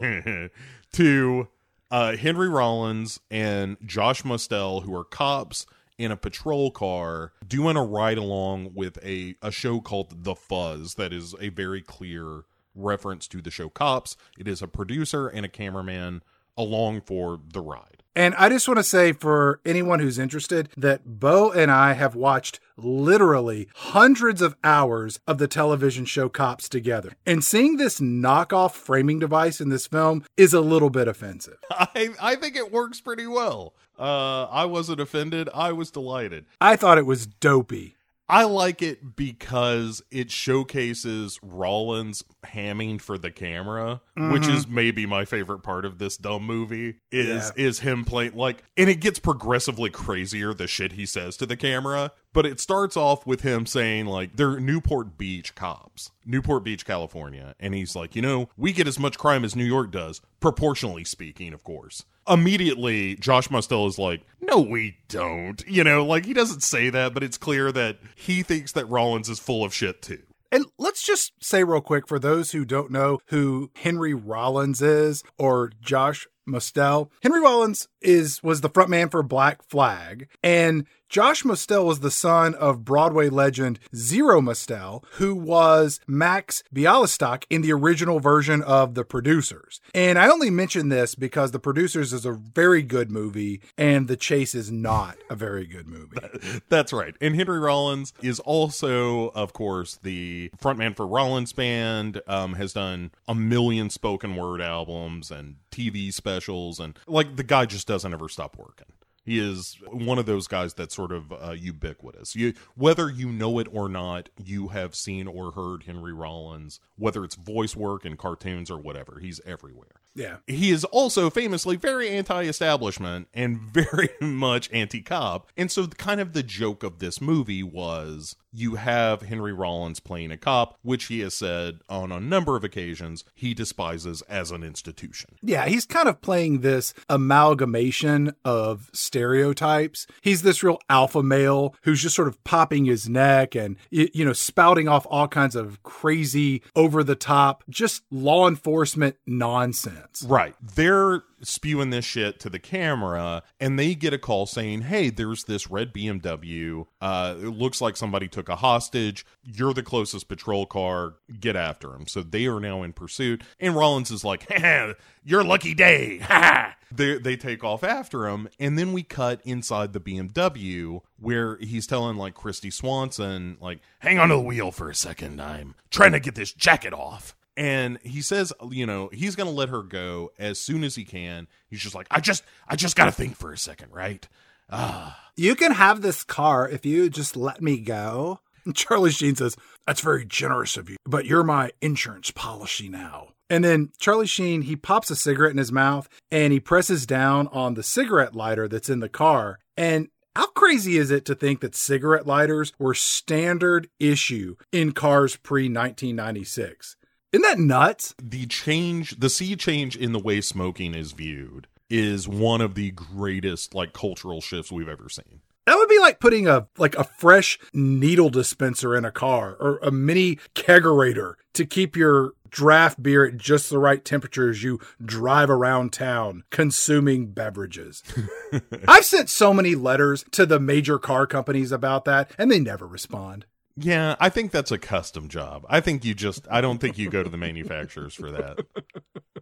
to uh, Henry Rollins and Josh Mostel, who are cops in a patrol car doing a ride along with a, a show called The Fuzz that is a very clear reference to the show Cops. It is a producer and a cameraman along for the ride. And I just want to say for anyone who's interested that Bo and I have watched literally hundreds of hours of the television show Cops together. And seeing this knockoff framing device in this film is a little bit offensive. I, I think it works pretty well. Uh, I wasn't offended. I was delighted. I thought it was dopey. I like it because it showcases Rollins hamming for the camera, which mm-hmm. is maybe my favorite part of this dumb movie. Is is him playing like and it gets progressively crazier the shit he says to the camera. But it starts off with him saying like they're Newport Beach cops. Newport Beach, California. And he's like, you know, we get as much crime as New York does, proportionally speaking, of course. Immediately, Josh Mostel is like, no, we don't. You know, like he doesn't say that, but it's clear that he thinks that Rollins is full of shit too. And let's just say real quick for those who don't know who Henry Rollins is or Josh Mostel. Henry Rollins is was the frontman for Black Flag and Josh Mostel was the son of Broadway legend Zero Mostel, who was Max Bialystock in the original version of The Producers. And I only mention this because The Producers is a very good movie and The Chase is not a very good movie. That's right. And Henry Rollins is also, of course, the frontman for Rollins Band, um, has done a million spoken word albums and TV specials. And like the guy just doesn't ever stop working. He is one of those guys that's sort of uh, ubiquitous. You, whether you know it or not, you have seen or heard Henry Rollins, whether it's voice work in cartoons or whatever. He's everywhere. Yeah. He is also famously very anti establishment and very much anti cop. And so, kind of the joke of this movie was you have Henry Rollins playing a cop, which he has said on a number of occasions he despises as an institution. Yeah, he's kind of playing this amalgamation of stereotypes. He's this real alpha male who's just sort of popping his neck and, you know, spouting off all kinds of crazy, over the top, just law enforcement nonsense. Right. They're spewing this shit to the camera and they get a call saying hey there's this red bmw uh it looks like somebody took a hostage. You're the closest patrol car. Get after him so they are now in pursuit. And rollins is like your lucky day. They, they take off after him and then we cut inside the bmw where he's telling like kristy swanson like hang on to the wheel for a second. I'm trying to get this jacket off and he says you know he's gonna let her go as soon as he can he's just like i just i just gotta think for a second right ah You can have this car if you just let me go. And Charlie Sheen says, That's very generous of you, but you're my insurance policy now. And then Charlie Sheen, he pops a cigarette in his mouth and he presses down on the cigarette lighter that's in the car. And how crazy is it to think that cigarette lighters were standard issue in cars pre 1996? Isn't that nuts? the change the sea change in the way smoking is viewed is one of the greatest like cultural shifts we've ever seen That would be like putting a like a fresh needle dispenser in a car or a mini kegerator to keep your draft beer at just the right temperature as you drive around town consuming beverages. I've sent so many letters to the major car companies about that and they never respond. Yeah i think that's a custom job. I think you just i don't think you go to the manufacturers for that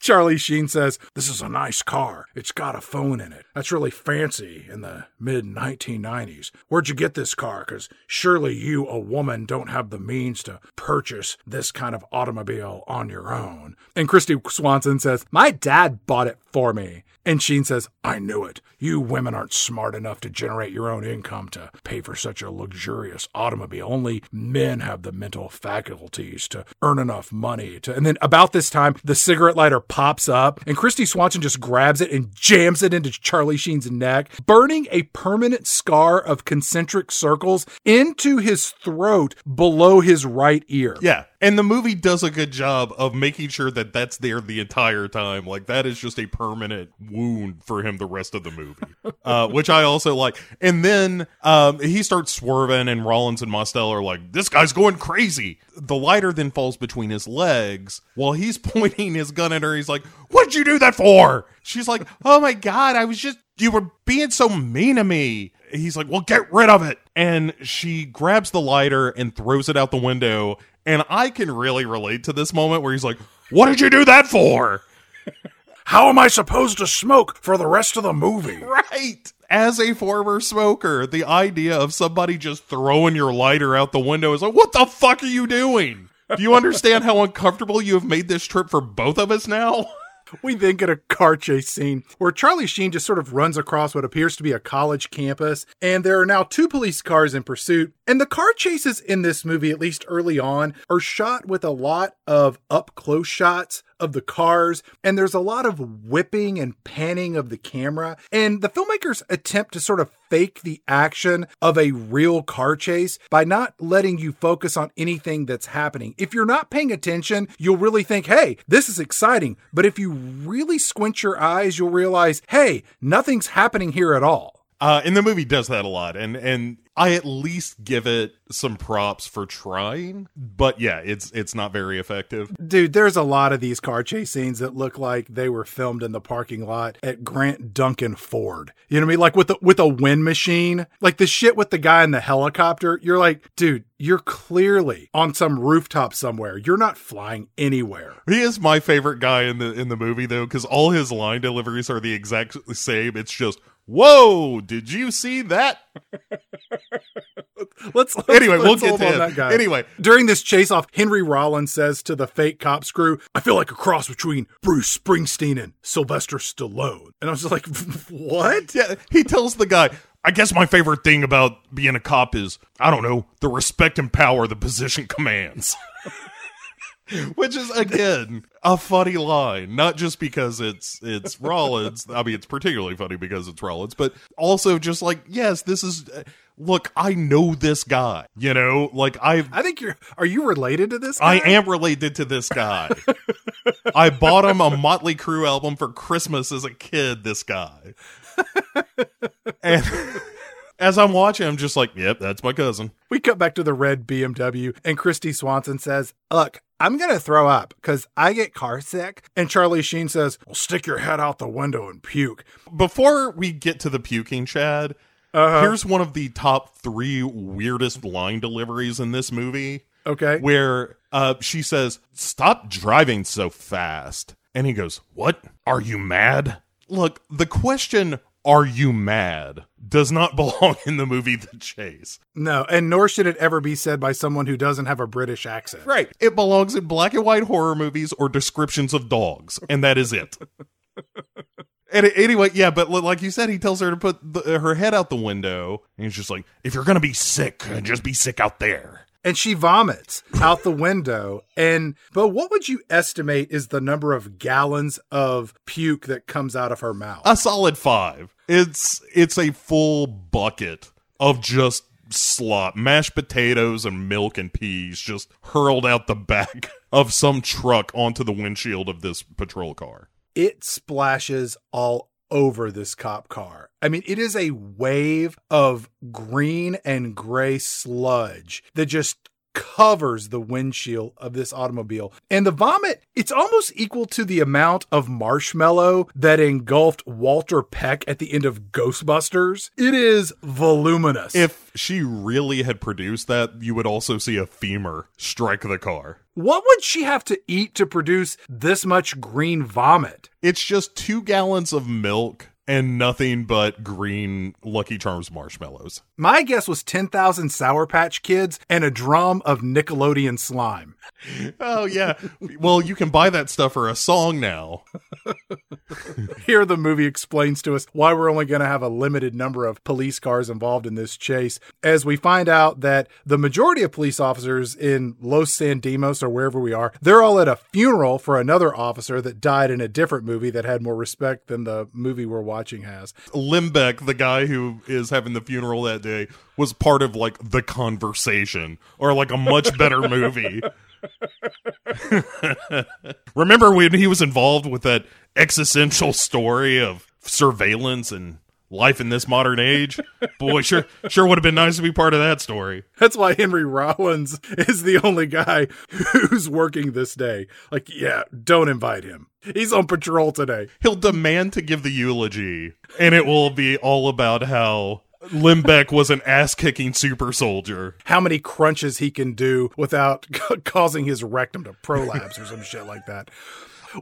Charlie Sheen says, This is a nice car. It's got a phone in it. That's really fancy in the mid 1990s. Where'd you get this car? Because surely you, a woman, don't have the means to purchase this kind of automobile on your own. And Kristy Swanson says, My dad bought it for me. And Sheen says, I knew it. You women aren't smart enough to generate your own income to pay for such a luxurious automobile. Only men have the mental faculties to earn enough money to. And then about this time, the cigarette lighter pops up, and Kristy Swanson just grabs it and jams it into Charlie Sheen's neck, burning a permanent scar of concentric circles into his throat below his right ear. yeah and the movie does a good job of making sure that that's there the entire time. Like that is just a permanent wound for him the rest of the movie. Uh, which i also like. And then um, he starts swerving and rollins and mostel are like this guy's going crazy. The lighter then falls between his legs while he's pointing his gun at her. He's like what'd you do that for? She's like oh my god i was just you were being so mean to me. He's like well get rid of it. And she grabs the lighter and throws it out the window and I can really relate to this moment where he's like, What did you do that for? How am I supposed to smoke for the rest of the movie? Right. As a former smoker, the idea of somebody just throwing your lighter out the window is like, What the fuck are you doing? Do you understand how uncomfortable you have made this trip for both of us now? We then get a car chase scene where Charlie Sheen just sort of runs across what appears to be a college campus, and there are now two police cars in pursuit. And the car chases in this movie, at least early on, are shot with a lot of up close shots of the cars, and there's a lot of whipping and panning of the camera. And the filmmakers attempt to sort of fake the action of a real car chase by not letting you focus on anything that's happening. If you're not paying attention, you'll really think, hey, this is exciting. But if you really squint your eyes, you'll realize, hey, nothing's happening here at all. Uh, and the movie does that a lot, and and I at least give it some props for trying. But yeah, it's it's not very effective. Dude, there's a lot of these car chase scenes that look like they were filmed in the parking lot at Grant Duncan Ford. You know what I mean? Like with the, with a wind machine, like the shit with the guy in the helicopter. You're like, dude, you're clearly on some rooftop somewhere. You're not flying anywhere. He is my favorite guy in the in the movie though, because all his line deliveries are the exact same. It's just, "Whoa, did you see that?" Let's, let's Anyway, we'll get to him. that guy. Anyway. during this chase off, Henry Rollins says to the fake cop crew, "I feel like a cross between Bruce Springsteen and Sylvester Stallone." And I was just like, "What?" Yeah, he tells the guy, I guess my favorite thing about being a cop is, I don't know, the respect and power the position commands. Which is again a funny line, not just because it's it's Rollins. I mean, it's particularly funny because it's Rollins, but also just like, yes, this is. Look, I know this guy. You know, like I I think you're. Are you related to this? I am related to this guy. I bought him a Motley Crue album for Christmas as a kid. This guy, and as I'm watching, I'm just like, "Yep, that's my cousin." We cut back to the red BMW, and Kristy Swanson says, Look, I'm going to throw up because I get car sick. And Charlie Sheen says, Well, stick your head out the window and puke. Before we get to the puking, Chad, Uh-huh. here's one of the top three weirdest line deliveries in this movie, Okay. where uh, she says, "Stop driving so fast," and he goes, "What? Are you mad?" Look, the question "Are you mad?" does not belong in the movie The Chase. No, and nor should it ever be said by someone who doesn't have a British accent. Right. It belongs in black and white horror movies or descriptions of dogs, and that is it. and anyway, yeah, but like you said, he tells her to put the, her head out the window, and he's just like, "If you're gonna be sick, just be sick out there." And she vomits out the window. And, but what would you estimate is the number of gallons of puke that comes out of her mouth? A solid five. It's it's a full bucket of just slop, mashed potatoes and milk and peas, just hurled out the back of some truck onto the windshield of this patrol car. it splashes all over this cop car. I mean, it is a wave of green and gray sludge that just covers the windshield of this automobile. And the vomit, it's almost equal to the amount of marshmallow that engulfed Walter Peck at the end of Ghostbusters. It is voluminous. If she really had produced that, you would also see a femur strike the car. what would she have to eat to produce this much green vomit? It's just two gallons of milk and nothing but green Lucky Charms marshmallows. My guess was 10,000 Sour Patch Kids and a drum of Nickelodeon slime. Oh, yeah. well, you can buy that stuff for a song now. Here, the movie explains to us why we're only going to have a limited number of police cars involved in this chase, as we find out that the majority of police officers in Los San Dimas or wherever we are, they're all at a funeral for another officer that died in a different movie that had more respect than the movie we're watching has. Limbeck, the guy who is having the funeral that day, was part of like The Conversation or like a much better movie. Remember when he was involved with that existential story of surveillance and life in this modern age? Boy, sure sure would have been nice to be part of that story. That's why Henry Rollins is the only guy who's working this day. Like, yeah, don't invite him. He's on patrol today. He'll demand to give the eulogy, and it will be all about how Limbeck was an ass kicking super soldier. how many crunches he can do without causing his rectum to prolapse or some shit like that.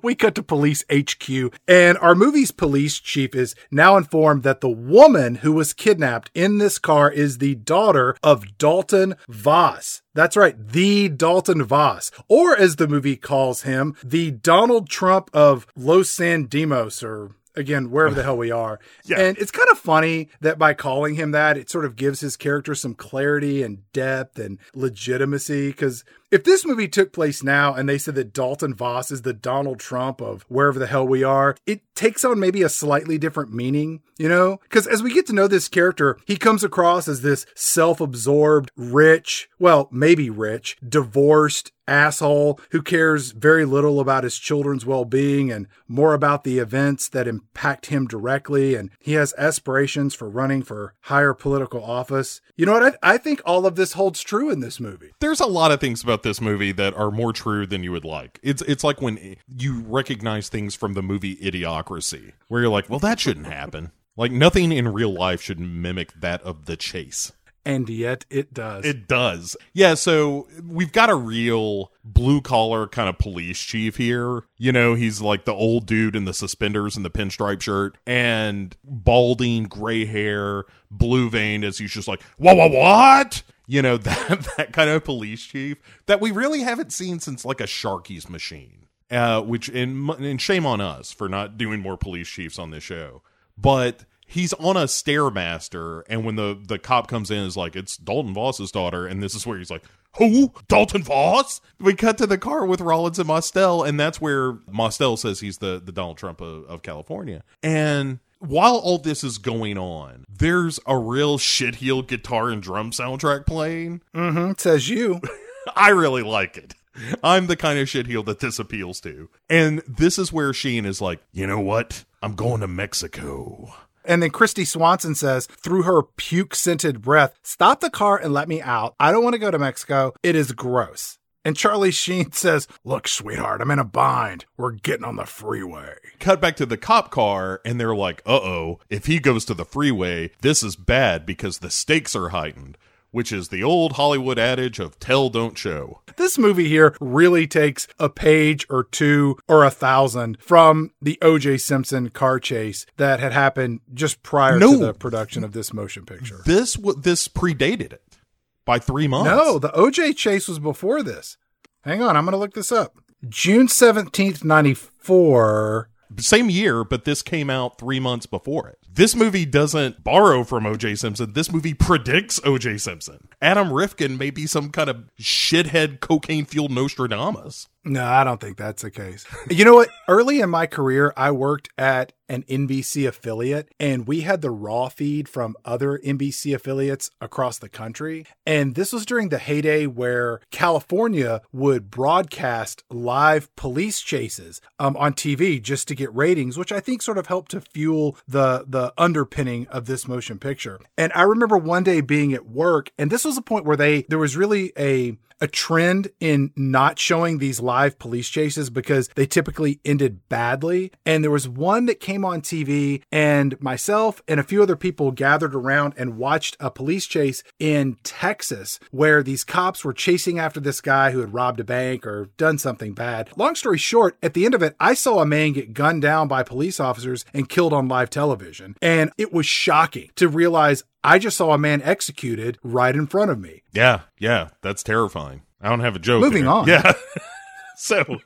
We cut to police HQ, and our movie's police chief is now informed that the woman who was kidnapped in this car is the daughter of Dalton Voss. That's right, the Dalton Voss, or as the movie calls him, the Donald Trump of Los San Dimas, or again, wherever the hell we are. Yeah. And it's kind of funny that by calling him that, it sort of gives his character some clarity and depth and legitimacy because if this movie took place now and they said that Dalton Voss is the Donald Trump of wherever the hell we are, it takes on maybe a slightly different meaning, you know? Because as we get to know this character, he comes across as this self absorbed, rich, well, maybe rich, divorced, asshole who cares very little about his children's well being and more about the events that impact him directly. And he has aspirations for running for higher political office. You know what? I, I think all of this holds true in this movie. There's a lot of things about this movie that are more true than you would like. It's it's like when you recognize things from the movie Idiocracy, where you're like, well, that shouldn't happen. Like nothing in real life should mimic that of the chase. And yet it does. It does. Yeah, so we've got a real blue collar kind of police chief here. You know, he's like the old dude in the suspenders and the pinstripe shirt and balding, gray hair, blue veined as he's just like, what, what, what? You know, that, that kind of police chief that we really haven't seen since like a Sharky's machine. Uh, which, and, shame on us for not doing more police chiefs on this show. But he's on a stairmaster and when the the cop comes in is like it's dalton voss's daughter and this is where he's like who dalton voss we cut to the car with rollins and mostel and that's where mostel says he's the the donald trump of, of california and while all this is going on there's a real shitheel guitar and drum soundtrack playing mm-hmm. Says you. i really like it I'm the kind of shitheel that this appeals to. And this is where Sheen is like, you know what? I'm going to Mexico. And then Kristy Swanson says, through her puke scented breath, Stop the car and let me out. I don't want to go to Mexico. It is gross. And Charlie Sheen says, Look, sweetheart, I'm in a bind. We're getting on the freeway. Cut back to the cop car, and they're like, uh oh, if he goes to the freeway, this is bad because the stakes are heightened which is the old Hollywood adage of tell, don't show. This movie here really takes a page or two or a thousand from the O.J. Simpson car chase that had happened just prior No. to the production of this motion picture. This this predated it by three months. No, the OJ chase was before this. Hang on, I'm going to look this up. June 17th, 94. same year, but this came out three months before it. This movie doesn't borrow from O.J. Simpson. This movie predicts O.J. Simpson. Adam Rifkin may be some kind of shithead cocaine fueled Nostradamus. No, I don't think that's the case. You know what? Early in my career, I worked at an NBC affiliate and we had the raw feed from other NBC affiliates across the country. And this was during the heyday where California would broadcast live police chases um, on TV just to get ratings, which I think sort of helped to fuel the, the underpinning of this motion picture. And I remember one day being at work and this was a point where they, there was really a, a trend in not showing these live police chases because they typically ended badly. And there was one that came on TV, and myself and a few other people gathered around and watched a police chase in Texas where these cops were chasing after this guy who had robbed a bank or done something bad. Long story short, at the end of it, I saw a man get gunned down by police officers and killed on live television. And it was shocking to realize I just saw a man executed right in front of me. Yeah, yeah, that's terrifying. I don't have a joke. Moving there. on. Yeah. so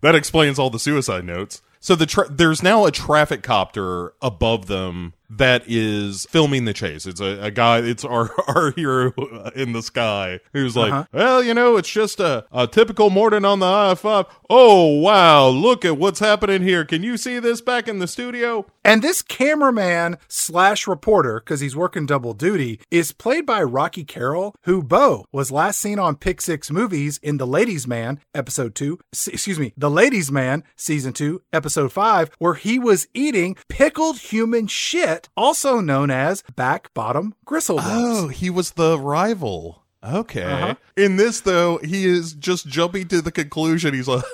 that explains all the suicide notes. So the tra- there's now a traffic copter above them that is filming the chase. It's a, a guy. It's our our hero in the sky who's like, Uh-huh. well, you know, it's just a, a typical morning on the I five. Oh wow, look at what's happening here. Can you see this back in the studio? And this cameraman slash reporter, because he's working double duty, is played by Rocky Carroll, who Bo was last seen on Pick Six Movies in The Ladies Man, episode two, s- excuse me, The Ladies Man, season two, episode five, where he was eating pickled human shit, also known as back bottom gristle. Oh, he was the rival. Okay. Uh-huh. In this, though, he is just jumping to the conclusion. He's like,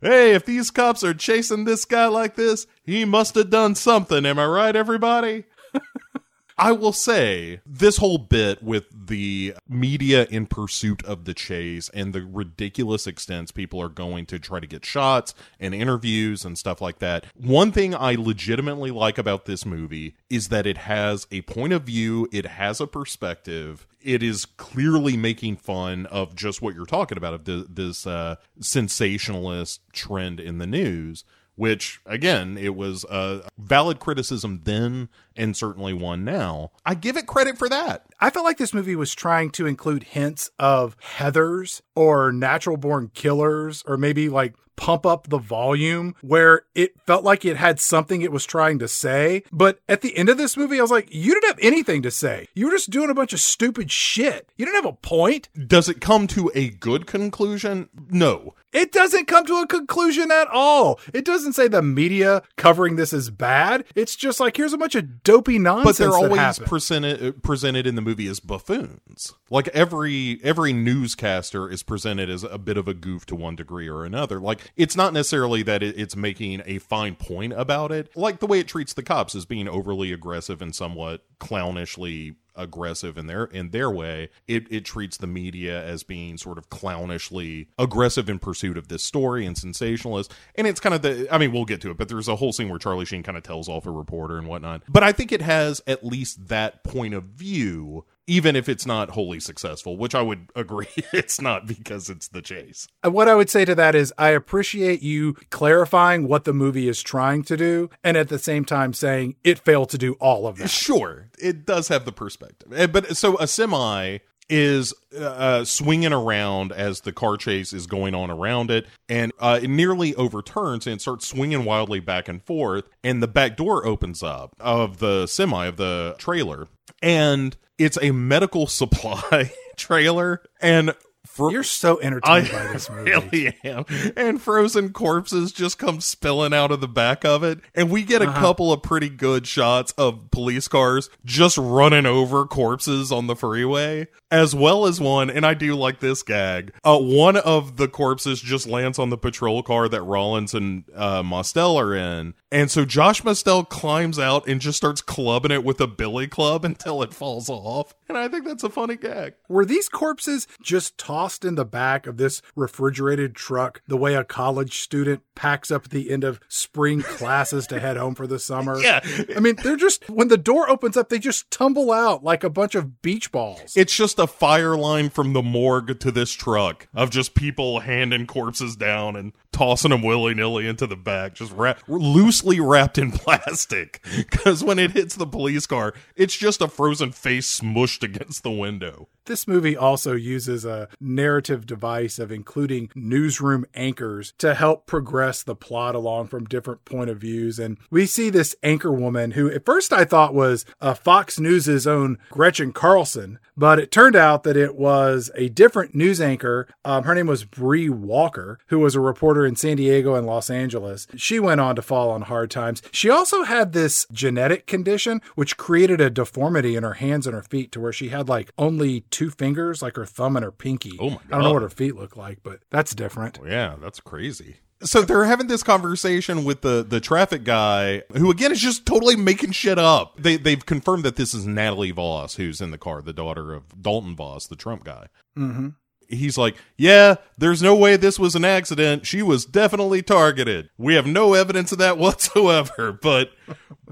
hey, if these cops are chasing this guy like this, he must have done something. Am I right, everybody? I will say this whole bit with the media in pursuit of the chase and the ridiculous extents people are going to try to get shots and interviews and stuff like that. One thing I legitimately like about this movie is that it has a point of view, it has a perspective. It is clearly making fun of just what you're talking about of the, this uh, sensationalist trend in the news which again, it was a valid criticism then and certainly one now. I give it credit for that. I felt like this movie was trying to include hints of Heathers or natural born killers or maybe like pump up the volume where it felt like it had something it was trying to say. But at the end of this movie, I was like, you didn't have anything to say. You were just doing a bunch of stupid shit. You didn't have a point. Does it come to a good conclusion? No. It doesn't come to a conclusion at all. It doesn't say the media covering this is bad. It's just like here's a bunch of dopey nonsense. But they're always presented presented in the movie as buffoons. Like every every newscaster is presented as a bit of a goof to one degree or another. Like it's not necessarily that it, it's making a fine point about it. Like the way it treats the cops as being overly aggressive and somewhat clownishly aggressive in their in their way it it treats the media as being sort of clownishly aggressive in pursuit of this story and sensationalist. And it's kind of the i mean we'll get to it but there's a whole scene where charlie sheen kind of tells off a reporter and whatnot. But i think it has at least that point of view even if it's not wholly successful which i would agree it's not because it's the chase what I would say to that is, I appreciate you clarifying what the movie is trying to do, and at the same time saying it failed to do all of that. Sure, it does have the perspective, Eh, but so a semi is uh, swinging around as the car chase is going on around it, and uh, it nearly overturns and starts swinging wildly back and forth. And the back door opens up of the semi of the trailer, and it's a medical supply trailer. And for You're so entertained by this movie. really am. And frozen corpses just come spilling out of the back of it. And we get a Uh-huh. couple of pretty good shots of police cars just running over corpses on the freeway, as well as one, and I do like this gag. Uh, one of the corpses just lands on the patrol car that Rollins and uh, Mostel are in. And so Josh Mostel climbs out and just starts clubbing it with a billy club until it falls off. And I think that's a funny gag. Were these corpses just tossed in the back of this refrigerated truck the way a college student packs up at the end of spring classes to head home for the summer? Yeah. I mean, they're just, when the door opens up, they just tumble out like a bunch of beach balls. It's just a fire line from the morgue to this truck of just people handing corpses down and tossing them willy nilly into the back, just wrap, loosely wrapped in plastic. Because when it hits the police car, it's just a frozen face smushed against the window. This movie also uses a narrative device of including newsroom anchors to help progress the plot along from different point of views. And we see this anchor woman who at first I thought was uh, Fox News's own Gretchen Carlson, but it turned out that it was a different news anchor. Um, her name was Bree Walker, who was a reporter in San Diego and Los Angeles. She went on to fall on hard times. She also had this genetic condition, which created a deformity in her hands and her feet to where she had like only two fingers, like her thumb and her pinky. Oh my God. I don't know what her feet look like, but that's different. Yeah, that's crazy. So they're having this conversation with the the traffic guy, who again is just totally making shit up. They they've confirmed that this is Natalie Voss, who's in the car, the daughter of Dalton Voss, the Trump guy. hmm he's like, Yeah, there's no way this was an accident. She was definitely targeted. We have no evidence of that whatsoever, but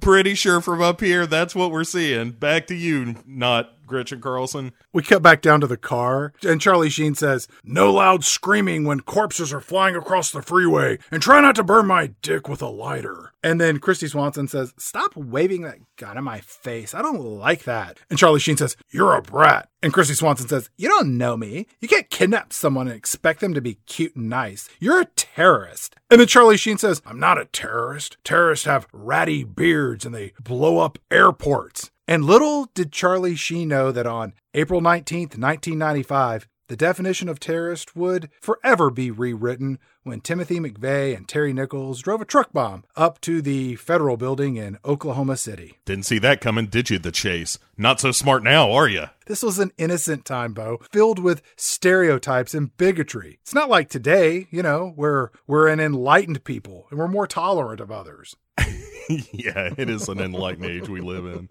pretty sure from up here, that's what we're seeing. Back to you, not Gretchen Carlson. We cut back down to the car, and Charlie Sheen says, No loud screaming when corpses are flying across the freeway, and try not to burn my dick with a lighter. And then Kristy Swanson says, Stop waving that gun in my face. I don't like that. And Charlie Sheen says, You're a brat. And Kristy Swanson says, You don't know me. You can't kidnap someone and expect them to be cute and nice. You're a terrorist. And then Charlie Sheen says, I'm not a terrorist. Terrorists have ratty beards and they blow up airports. And little did Charlie Sheen know that on April 19th, 1995, the definition of terrorist would forever be rewritten when Timothy McVeigh and Terry Nichols drove a truck bomb up to the federal building in Oklahoma City. Didn't see that coming, did you, the chase? Not so smart now, are you? This was an innocent time, Bo, filled with stereotypes and bigotry. It's not like today, you know, where we're an enlightened people and we're more tolerant of others. yeah, it is an enlightened age we live in.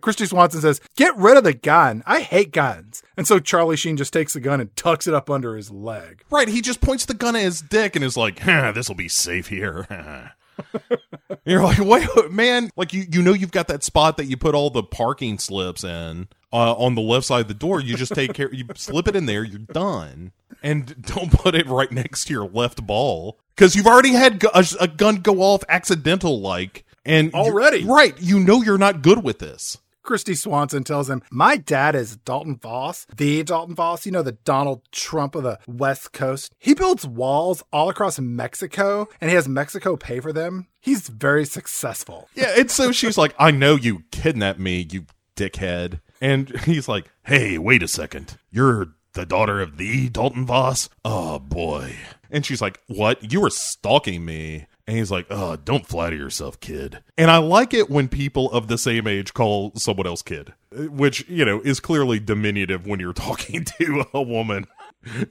Kristy Swanson says, Get rid of the gun. I hate guns. And so Charlie Sheen just takes the gun and tucks it up under his leg. Right, he just points the gun at his dick and is like, "This will be safe here." You're like, wait, man! Like you, you know, you've got that spot that you put all the parking slips in uh, on the left side of the door. You just take care, you slip it in there. You're done. and don't put it right next to your left ball because you've already had a, a gun go off accidental like and Already. right you know you're not good with this Kristy Swanson tells him, My dad is Dalton Voss, the Dalton Voss, you know, the Donald Trump of the West Coast. He builds walls all across Mexico and he has Mexico pay for them. He's very successful. yeah and so she's like i know you kidnapped me you dickhead and he's like hey wait a second you're the daughter of the dalton voss oh boy and she's like what you were stalking me and he's like oh don't flatter yourself kid. And i like it when people of the same age call someone else kid which you know is clearly diminutive when you're talking to a woman.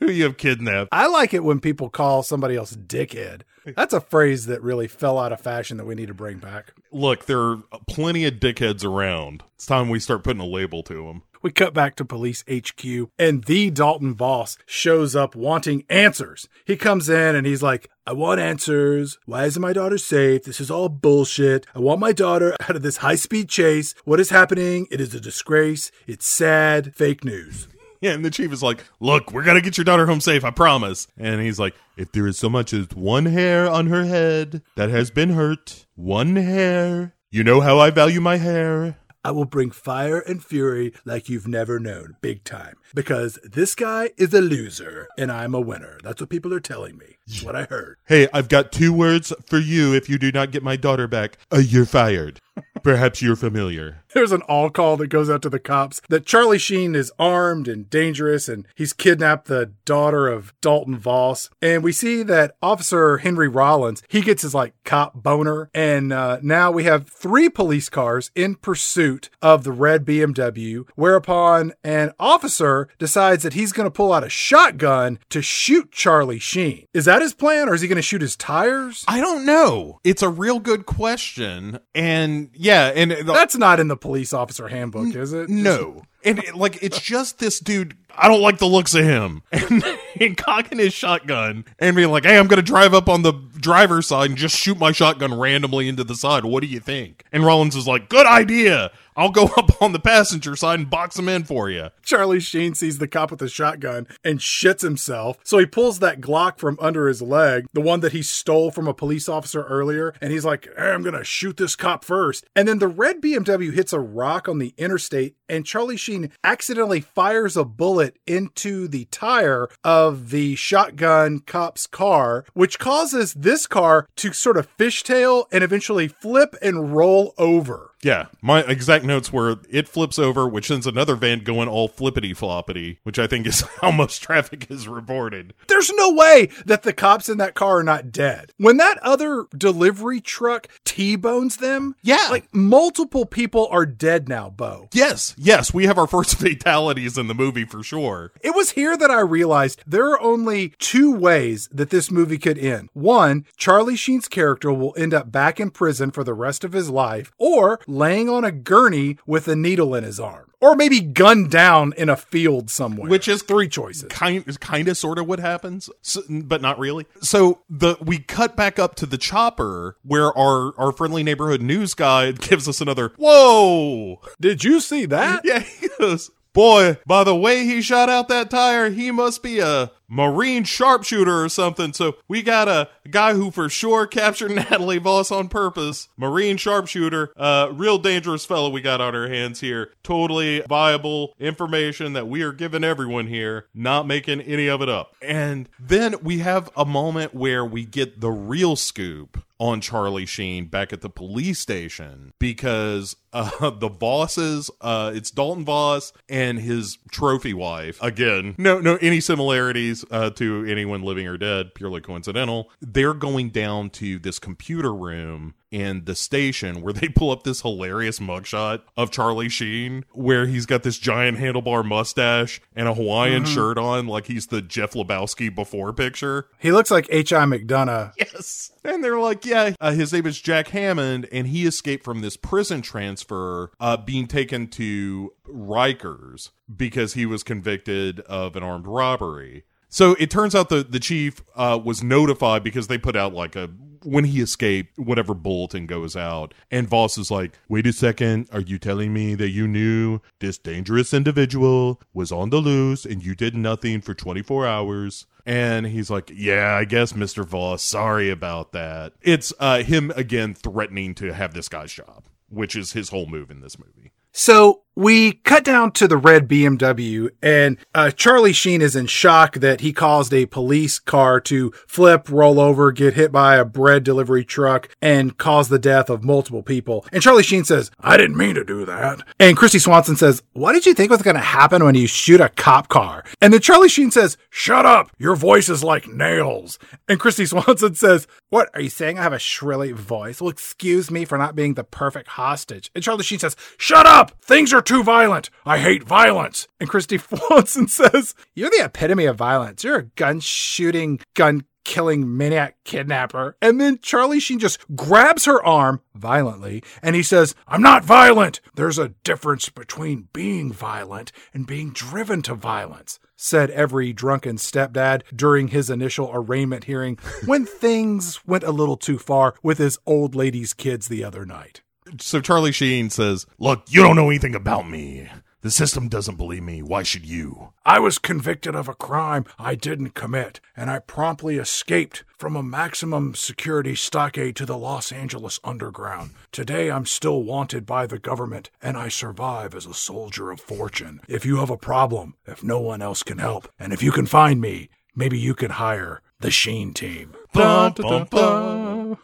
Who you have kidnapped I like it when people call somebody else dickhead. That's a phrase that really fell out of fashion that we need to bring back. look there are plenty of dickheads around. It's time we start putting a label to them We cut back to police HQ, and the Dalton Voss shows up wanting answers. He comes in and he's like, I want answers. Why isn't my daughter safe? This is all bullshit. I want my daughter out of this high speed chase. What is happening? It is a disgrace. It's sad. Fake news. Yeah, and the chief is like, "Look, we're gonna get your daughter home safe, I promise." And he's like, "If there is so much as one hair on her head that has been hurt, one hair, you know how I value my hair." I will bring fire and fury like you've never known, big time. Because this guy is a loser and I'm a winner. That's what people are telling me. That's what I heard. Hey, I've got two words for you. If you do not get my daughter back, uh, you're fired. Perhaps you're familiar. There's an all call that goes out to the cops that Charlie Sheen is armed and dangerous and he's kidnapped the daughter of Dalton Voss. And we see that Officer Henry Rollins, he gets his like cop boner. And uh, now we have three police cars in pursuit of the red BMW, whereupon an officer decides that he's going to pull out a shotgun to shoot Charlie Sheen. Is that his plan or is he going to shoot his tires? I don't know. It's a real good question, and yeah, and That's not in the police officer handbook, is it? No. And it, like it's just this dude. I don't like the looks of him, and, and cocking his shotgun and being like, "Hey, I'm gonna drive up on the driver's side and just shoot my shotgun randomly into the side. What do you think?" And Rollins is like, "Good idea. I'll go up on the passenger side and box him in for you." Charlie Sheen sees the cop with the shotgun and shits himself. So he pulls that Glock from under his leg, the one that he stole from a police officer earlier, and he's like, hey, I'm going to shoot this cop first. And then the red BMW hits a rock on the interstate, and Charlie Sheen accidentally fires a bullet into the tire of the shotgun cop's car, which causes this car to sort of fishtail and eventually flip and roll over. Yeah, my exact notes were it flips over, which sends another van going all flippity floppity, which I think is how most traffic is reported. There's no way that the cops in that car are not dead. When that other delivery truck T-bones them, Yeah. like multiple people are dead now, Bo. Yes, yes, we have our first fatalities in the movie for sure. It was here that I realized there are only two ways that this movie could end. One, Charlie Sheen's character will end up back in prison for the rest of his life, or laying on a gurney with a needle in his arm. Or maybe gunned down in a field somewhere. Which is three choices. kind kind of sort of what happens so, but not really so the we cut back up to the chopper where our our friendly neighborhood news guy gives us another whoa Did you see that? yeah he goes boy by the way he shot out that tire he must be a marine sharpshooter or something. So we got a guy who for sure captured natalie voss on purpose. Marine sharpshooter uh real dangerous fellow we got on our hands here. Totally viable information that we are giving everyone here not making any of it up. And then we have a moment where we get the real scoop on Charlie Sheen back at the police station because uh, the Vosses, uh, it's Dalton Voss and his trophy wife. Again, no, no, any similarities uh, to anyone living or dead, purely coincidental. They're going down to this computer room in the station where they pull up this hilarious mugshot of Charlie Sheen where he's got this giant handlebar mustache and a Hawaiian shirt on like he's the Jeff Lebowski before picture. He looks like H.I. McDonough. Yes. And they're like, yeah, uh, his name is Jack Hammond, and he escaped from this prison transfer, uh, being taken to Rikers because he was convicted of an armed robbery. So it turns out the the chief uh, was notified because they put out like a when he escaped, whatever bulletin goes out, and Voss is like, "Wait a second, are you telling me that you knew this dangerous individual was on the loose and you did nothing for 24 hours?" And he's like, "Yeah, I guess, Mister Voss. Sorry about that." It's uh, him again threatening to have this guy's job, which is his whole move in this movie. So we cut down to the red BMW and uh, Charlie Sheen is in shock that he caused a police car to flip, roll over, get hit by a bread delivery truck and cause the death of multiple people. And Charlie Sheen says, I didn't mean to do that. And Kristy Swanson says, what did you think was going to happen when you shoot a cop car? And then Charlie Sheen says, shut up. Your voice is like nails. And Kristy Swanson says, what are you saying? I have a shrilly voice. Well, excuse me for not being the perfect hostage. And Charlie Sheen says, shut up. Things are violent. I hate violence. And Kristy Swanson says, You're the epitome of violence. You're a gun shooting, gun killing maniac kidnapper. And then Charlie Sheen just grabs her arm violently and he says, I'm not violent. There's a difference between being violent and being driven to violence. Said every drunken stepdad during his initial arraignment hearing when things went a little too far with his old lady's kids the other night. So Charlie Sheen says, Look, you don't know anything about me. The system doesn't believe me. Why should you? I was convicted of a crime I didn't commit, and I promptly escaped from a maximum security stockade to the Los Angeles underground. Today I'm still wanted by the government, and I survive as a soldier of fortune. If you have a problem, if no one else can help, and if you can find me, maybe you can hire the Sheen team. Bum, bum, bum.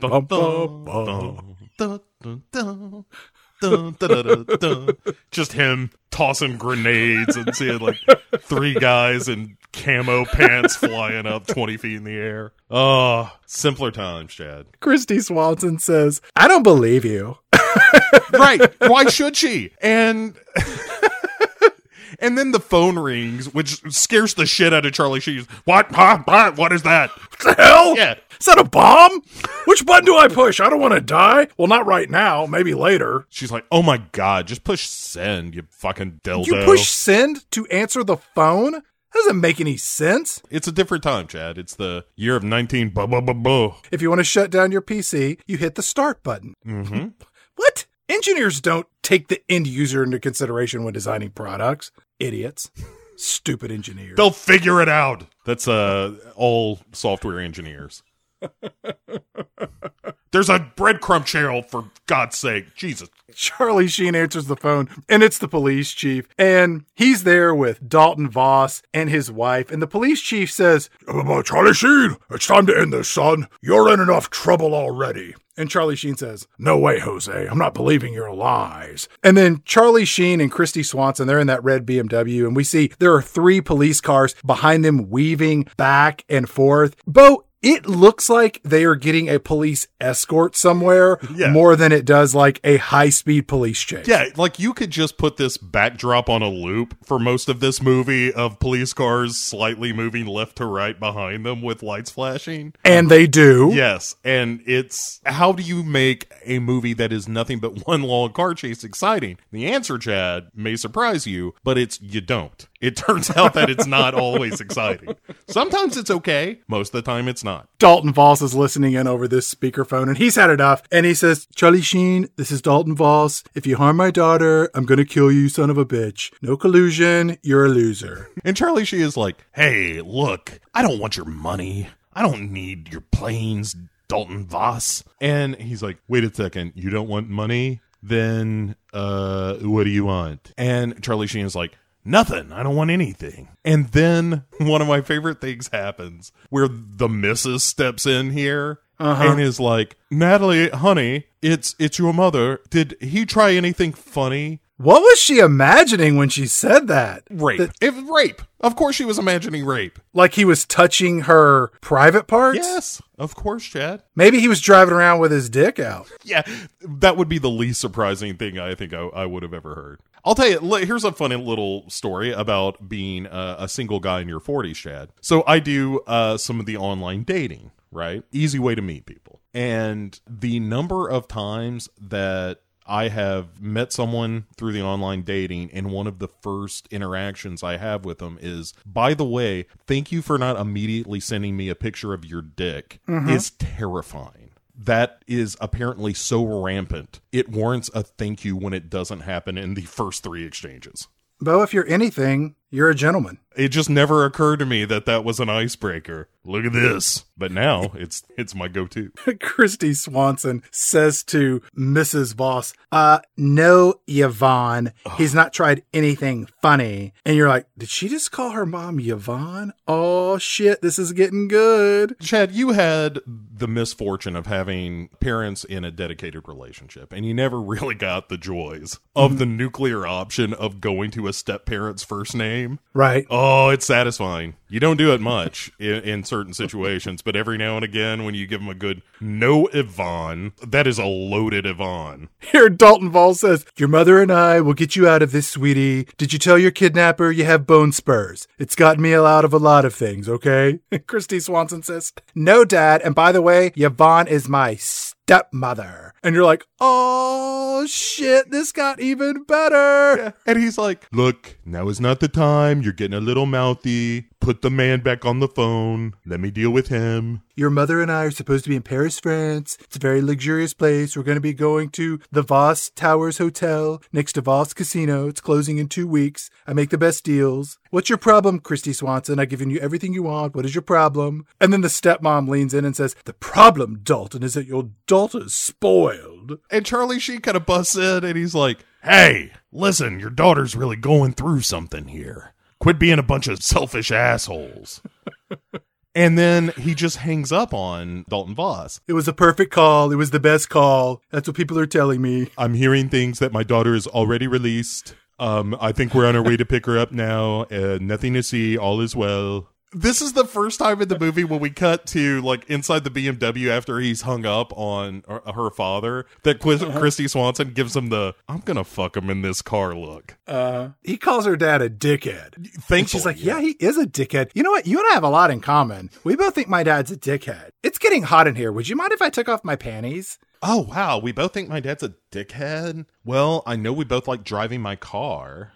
Bum, bum, bum. Dun, dun, dun. Dun, dun, dun, dun, dun. Just him tossing grenades and seeing like three guys in camo pants flying up 20 feet in the air. Oh, simpler times, Chad. Kristy Swanson says, I don't believe you. right. Why should she? And. And then the phone rings, which scares the shit out of Charlie Sheen. What? Huh? What? What is that? What the hell? Yeah. Is that a bomb? Which button do I push? I don't want to die. Well, not right now. Maybe later. She's like, "Oh my god, just push send, you fucking dildo." You push send to answer the phone? Doesn't make any sense. It's a different time, Chad. It's the year of 19 blah blah blah blah. If you want to shut down your PC, you hit the start button. Mm-hmm. What? Engineers don't take the end user into consideration when designing products. Idiots. Stupid engineers. They'll figure it out. That's uh all software engineers. There's a breadcrumb trail for God's sake. Jesus. Charlie Sheen answers the phone, and it's the police chief. And he's there with Dalton Voss and his wife. And the police chief says, Charlie Sheen, it's time to end this, son. You're in enough trouble already. And Charlie Sheen says, No way, Jose. I'm not believing your lies. And then Charlie Sheen and Kristy Swanson, they're in that red BMW, and we see there are three police cars behind them weaving back and forth. Bo, it looks like they are getting a police escort somewhere Yeah. more than it does like a high speed police chase. Yeah, like you could just put this backdrop on a loop for most of this movie of police cars slightly moving left to right behind them with lights flashing. And they do. Yes, and it's how do you make a movie that is nothing but one long car chase exciting? The answer, Chad, may surprise you, but it's you don't. It turns out that it's not always exciting. Sometimes it's okay, most of the time it's not. Dalton Voss is listening in over this speakerphone and he's had enough. And he says, Charlie Sheen, this is Dalton Voss. If you harm my daughter, I'm going to kill you, son of a bitch. No collusion. You're a loser. And Charlie Sheen is like, "Hey, look, I don't want your money. I don't need your planes, Dalton Voss." And he's like, "Wait a second, you don't want money? Then uh what do you want?" And Charlie Sheen is like, "Nothing. I don't want anything." And then one of my favorite things happens where the missus steps in here uh-huh. and is like, "Natalie, honey, it's it's your mother. Did he try anything funny?" What was she imagining when she said that? Rape. That- if rape. Of course she was imagining rape. like he was touching her private parts? Yes, of course, Chad. Maybe he was driving around with his dick out. Yeah, that would be the least surprising thing I think I, I would have ever heard. I'll tell you, here's a funny little story about being a, a single guy in your 40s, Chad. So I do uh, some of the online dating, right? Easy way to meet people. And the number of times that I have met someone through the online dating, and one of the first interactions I have with them is, by the way, thank you for not immediately sending me a picture of your dick, is terrifying. That is apparently so rampant. It warrants a thank you when it doesn't happen in the first three exchanges. Bo, if you're anything, you're a gentleman. It just never occurred to me that that was an icebreaker. Look at this. But now it's it's my go-to. Kristy Swanson says to Mrs. Voss, uh, no, Yvonne. He's not tried anything funny. And you're like, did she just call her mom Yvonne? Oh shit, this is getting good. Chad, you had the misfortune of having parents in a dedicated relationship, and you never really got the joys of the nuclear option of going to a step parent's first name. Right. Oh, Oh, it's satisfying. You don't do it much in, in certain situations, but every now and again, when you give them a good no Yvonne, that is a loaded Yvonne. Here, Dalton Ball says, Your mother and I will get you out of this, sweetie. Did you tell your kidnapper you have bone spurs? It's gotten me out of a lot of things, okay? Kristy Swanson says, No, Dad. And by the way, Yvonne is my stepmother. And you're like, Oh shit, this got even better. And he's like, Look, now is not the time. You're getting a little mouthy. Put the man back on the phone. Let me deal with him. Your mother and I are supposed to be in Paris, France. It's a very luxurious place. We're going to be going to the Voss Towers Hotel next to Voss Casino. It's closing in two weeks. I make the best deals. What's your problem, Kristy Swanson? I've given you everything you want. What is your problem? And then the stepmom leans in and says, The problem, Dalton, is that your daughter's spoiled. And Charlie Sheen kind of busts in and he's like, Hey, listen, your daughter's really going through something here. Quit being a bunch of selfish assholes. and then he just hangs up on Dalton Voss. It was a perfect call. It was the best call. That's what people are telling me. I'm hearing things that my daughter is already released. Um, I think we're on our way to pick her up now. Uh, nothing to see. All is well. This is the first time in the movie when we cut to like inside the BMW after he's hung up on her, her father that Quis- Kristy Swanson gives him the "I'm gonna fuck him in this car" look. Uh, he calls her dad a dickhead. Thankfully, And she's like, yeah, he is a dickhead. You know what? You and I have a lot in common. We both think my dad's a dickhead. It's getting hot in here. Would you mind if I took off my panties? Oh wow, we both think my dad's a dickhead. Well, I know we both like driving my car.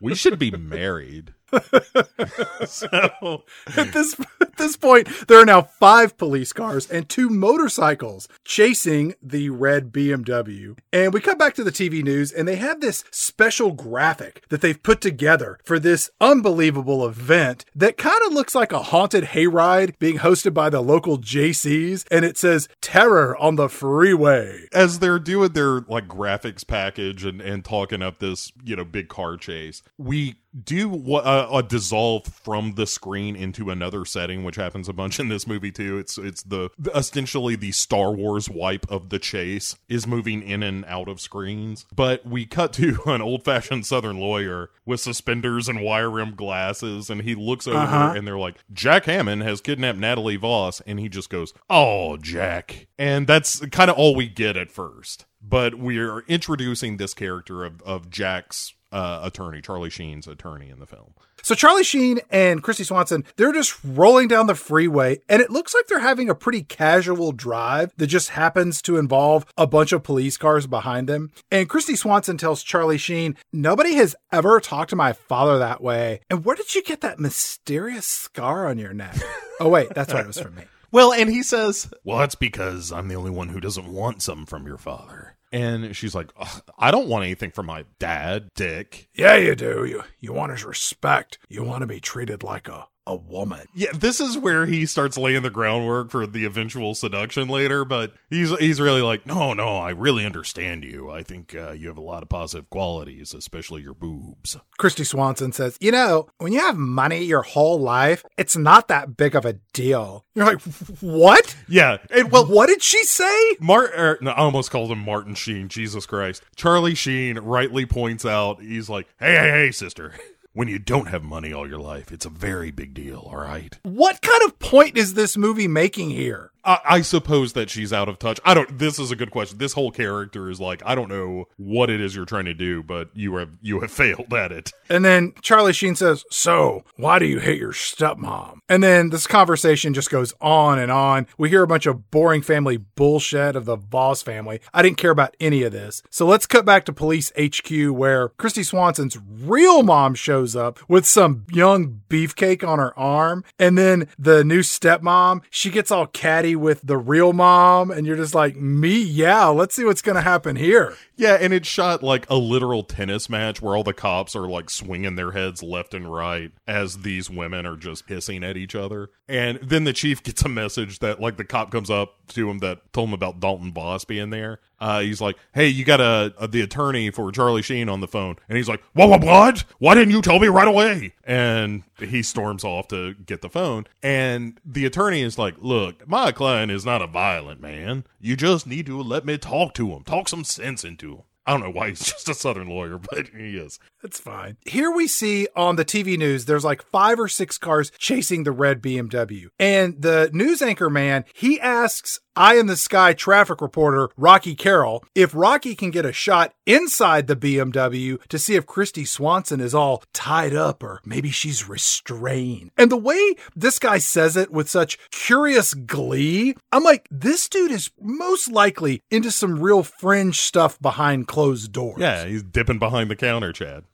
we should be married. so At this at this point, there are now five police cars and two motorcycles chasing the red BMW. And we come back to the TV news, and they have this special graphic that they've put together for this unbelievable event that kind of looks like a haunted hayride being hosted by the local JCs, and it says "Terror on the Freeway." as they're doing their like graphics package and and talking up this you know big car chase, we do what uh, a dissolve from the screen into another setting, which happens a bunch in this movie too. It's it's the essentially the Star Wars wipe of the chase is moving in and out of screens. But we cut to an old fashioned Southern lawyer with suspenders and wire rimmed glasses, and he looks over Uh-huh. and they're like, Jack Hammond has kidnapped Natalie Voss, and he just goes, "Oh, Jack," and that's kind of all we get at first. But we're introducing this character of of Jack's uh, attorney, Charlie Sheen's attorney in the film. So Charlie Sheen and Kristy Swanson, they're just rolling down the freeway, and it looks like they're having a pretty casual drive that just happens to involve a bunch of police cars behind them. And Kristy Swanson tells Charlie Sheen, Nobody has ever talked to my father that way. And where did you get that mysterious scar on your neck? oh, wait, that's right, it was from me. Well, and he says, "Well, that's because I'm the only one who doesn't want some from your father." And she's like, "I don't want anything from my dad, Dick." Yeah, you do. You, you want his respect. You want to be treated like a, a woman. Yeah, this is where he starts laying the groundwork for the eventual seduction later. But he's he's really like, "No, no, I really understand you. I think uh, you have a lot of positive qualities, especially your boobs." Kristy Swanson says, You know, when you have money your whole life, it's not that big of a deal. You're like, What? Yeah, and well, what did she say? Mart, er, no, I almost called him Martin Sheen. Jesus Christ. Charlie Sheen rightly points out, he's like, hey, hey, hey, sister. When you don't have money all your life, it's a very big deal, all right? What kind of point is this movie making here? I, I suppose that she's out of touch. I don't. This is a good question. This whole character is like, I don't know what it is you're trying to do, but you have you have failed at it. And then Charlie Sheen says, So, why do you hate your stepmom? And then this conversation just goes on and on. We hear a bunch of boring family bullshit of the Voss family. I didn't care about any of this. So let's cut back to police HQ where Kristy Swanson's real mom shows up with some young beefcake on her arm. And then the new stepmom, she gets all catty with the real mom. And you're just like, me? Yeah, let's see what's going to happen here. Yeah, and it shot like a literal tennis match where all the cops are like swinging their heads left and right as these women are just hissing at each other. And then the chief gets a message that like the cop comes up to him that told him about Dalton Voss being there. Uh, he's like, "Hey, you got a, a the attorney for Charlie Sheen on the phone," and he's like, "What? What? What? Why didn't you tell me right away?" And he storms off to get the phone, and the attorney is like, "Look, my client is not a violent man. You just need to let me talk to him, talk some sense into him." I don't know why he's just a Southern lawyer, but he is. That's fine. Here we see on the TV news, there's like five or six cars chasing the red BMW. And the news anchor man, he asks Eye in the Sky traffic reporter Rocky Carroll if Rocky can get a shot inside the BMW to see if Kristy Swanson is all tied up or maybe she's restrained. And the way this guy says it with such curious glee, I'm like, this dude is most likely into some real fringe stuff behind closed doors. Yeah, he's dipping behind the counter, Chad.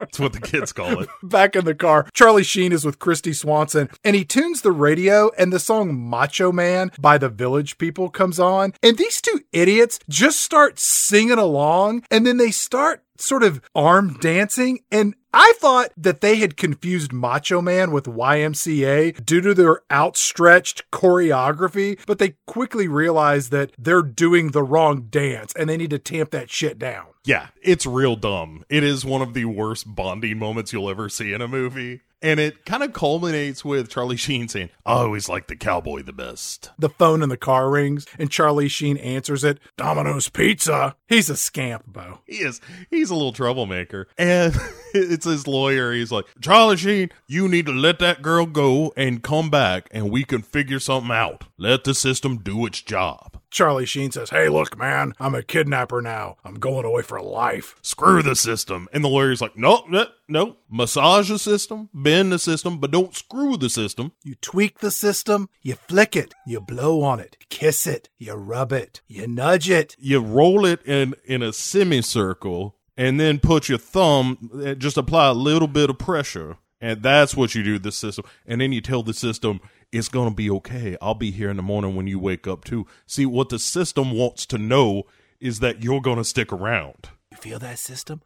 That's what the kids call it. Back in the car, Charlie Sheen is with Kristy Swanson and he tunes the radio and the song Macho Man by the Village People comes on. And these two idiots just start singing along and then they start sort of arm dancing. And I thought that they had confused Macho Man with YMCA due to their outstretched choreography, but they quickly realize that they're doing the wrong dance and they need to tamp that shit down. Yeah, it's real dumb. It is one of the worst bonding moments you'll ever see in a movie. And it kind of culminates with Charlie Sheen saying, I always like the cowboy the best. The phone in the car rings and Charlie Sheen answers it Domino's Pizza. He's a scamp, Bo. He is. He's a little troublemaker. And it's his lawyer. He's like, Charlie Sheen, you need to let that girl go and come back and we can figure something out. Let the system do its job. Charlie Sheen says, Hey, look, man, I'm a kidnapper now. I'm going away for life. Screw the system. And the lawyer's like, No, no, no. Massage the system, bend the system, but don't screw the system. You tweak the system, you flick it, you blow on it, kiss it, you rub it, you nudge it. You roll it in, in a semicircle and then put your thumb, uh, just apply a little bit of pressure. And that's what you do the system. And then you tell the system, it's going to be okay. I'll be here in the morning when you wake up too. See, what the system wants to know is that you're going to stick around. You feel that system?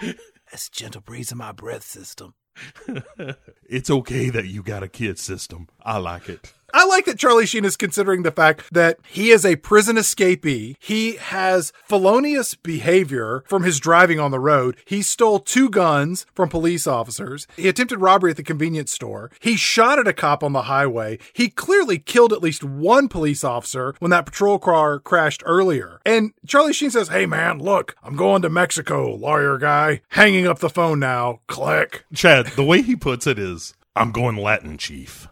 That's gentle breeze in my breath system. it's okay that you got a kid system. I like it. I like that Charlie Sheen is considering the fact that he is a prison escapee. He has felonious behavior from his driving on the road. He stole two guns from police officers. He attempted robbery at the convenience store. He shot at a cop on the highway. He clearly killed at least one police officer when that patrol car crashed earlier. And Charlie Sheen says, Hey man, look, I'm going to Mexico, lawyer guy. Hanging up the phone now. Click. Chad, the way he puts it is, I'm going Latin, chief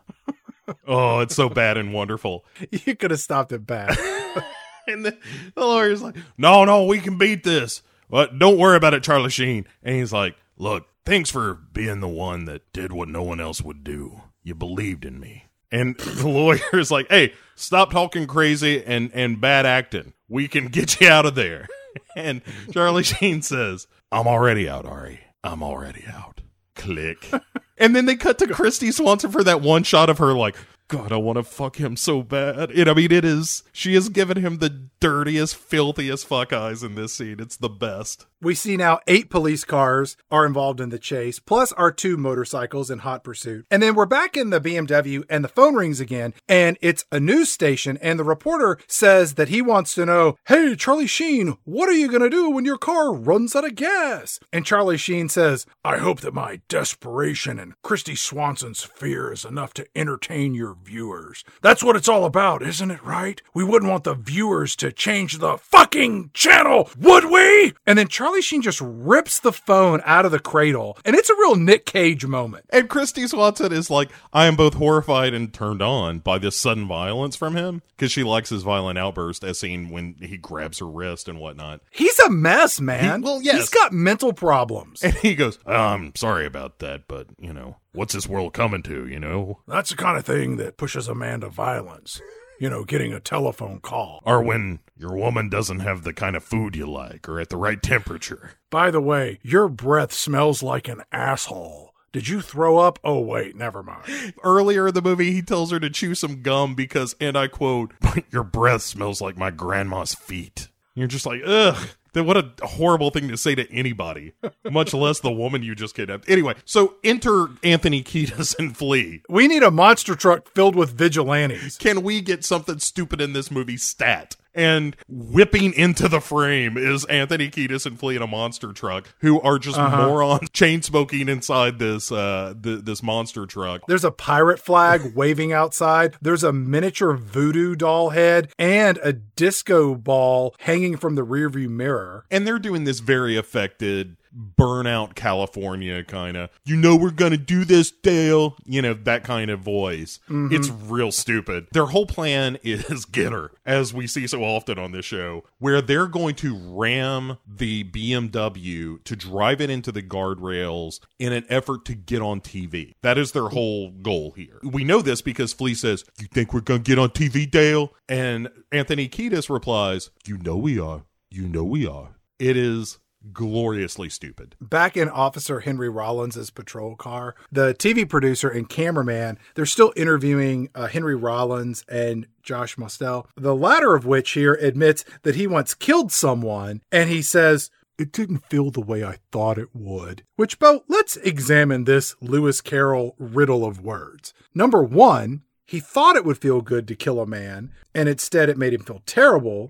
oh, it's so bad and wonderful. You could have stopped it bad. and the, the lawyer's like, no, no, we can beat this. But don't worry about it, Charlie Sheen. And he's like, look, thanks for being the one that did what no one else would do. You believed in me. And the lawyer's like, hey, stop talking crazy and, and bad acting. We can get you out of there. And Charlie Sheen says, I'm already out, Ari. I'm already out. Click. And then they cut to Kristy Swanson for that one shot of her like, God, I want to fuck him so bad. And I mean, it is, she has given him the dirtiest, filthiest fuck eyes in this scene. It's the best. We see now eight police cars are involved in the chase, plus our two motorcycles in hot pursuit. And then we're back in the BMW and the phone rings again, and it's a news station. And the reporter says that he wants to know, Hey, Charlie Sheen, what are you going to do when your car runs out of gas? And Charlie Sheen says, I hope that my desperation and Kristy Swanson's fear is enough to entertain your viewers. That's what it's all about, isn't it, right? We wouldn't want the viewers to change the fucking channel, would we? And then Charlie Sheen just rips the phone out of the cradle, and it's a real Nick Cage moment. And Kristy Swanson is like, I am both horrified and turned on by this sudden violence from him because she likes his violent outburst as seen when he grabs her wrist and whatnot. He's a mess, man. He- well, yes. He's got mental problems. And he goes, I'm sorry about that, but, you know, what's this world coming to, you know? That's the kind of thing that pushes a man to violence. You know, getting a telephone call. Or when your woman doesn't have the kind of food you like or at the right temperature. By the way, your breath smells like an asshole. Did you throw up? Oh, wait, never mind. Earlier in the movie, he tells her to chew some gum because, and I quote, your breath smells like my grandma's feet. You're just like, ugh. Then what a horrible thing to say to anybody, much less the woman you just kidnapped. Anyway, so enter Anthony Kiedis and Flea. We need a monster truck filled with vigilantes. Can we get something stupid in this movie stat? And whipping into the frame is Anthony Kiedis and Flea in a monster truck, who are just morons chain smoking inside this uh th- this monster truck. There's a pirate flag waving outside. There's a miniature voodoo doll head and a disco ball hanging from the rearview mirror. and they're doing this very affected burnout california kind of you know we're gonna do this dale you know that kind of voice. Mm-hmm. It's real stupid. Their whole plan is get her as we see so often on this show where they're going to ram the bmw to drive it into the guardrails in an effort to get on tv that is their whole goal here. We know this because flea says you think we're gonna get on tv dale? And anthony kiedis replies you know we are. You know we are. It is gloriously stupid. Back in Officer Henry Rollins' patrol car, the TV producer and cameraman, they're still interviewing uh, Henry Rollins and Josh Mostel, the latter of which here admits that he once killed someone, and he says, it didn't feel the way I thought it would. Which, Bo, let's examine this Lewis Carroll riddle of words. Number one, he thought it would feel good to kill a man, and instead it made him feel terrible.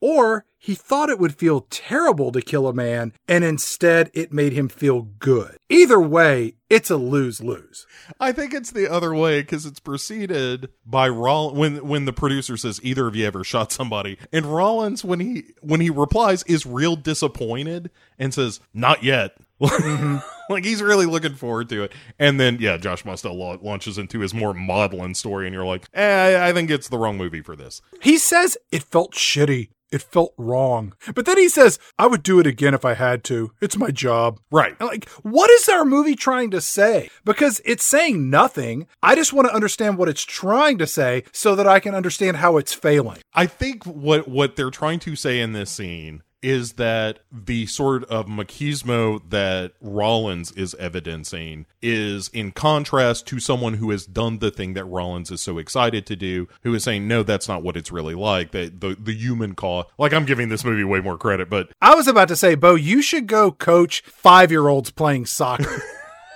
Or he thought it would feel terrible to kill a man, and instead it made him feel good. Either way, it's a lose lose. I think it's the other way because it's preceded by Roll when when the producer says either of you ever shot somebody, and Rollins when he when he replies is real disappointed and says not yet. like he's really looking forward to it, and then yeah, Josh Mostel la- launches into his more maudlin story, and you're like, eh, I, I think it's the wrong movie for this. He says it felt shitty. It felt wrong. But then he says, I would do it again if I had to. It's my job. Right. Like, what is our movie trying to say? Because it's saying nothing. I just want to understand what it's trying to say so that I can understand how it's failing. I think what what they're trying to say in this scene is that the sort of machismo that Rollins is evidencing is in contrast to someone who has done the thing that Rollins is so excited to do, who is saying, no, that's not what it's really like. That the, the human cause, like I'm giving this movie way more credit, but I was about to say, Bo, you should go coach five year olds playing soccer.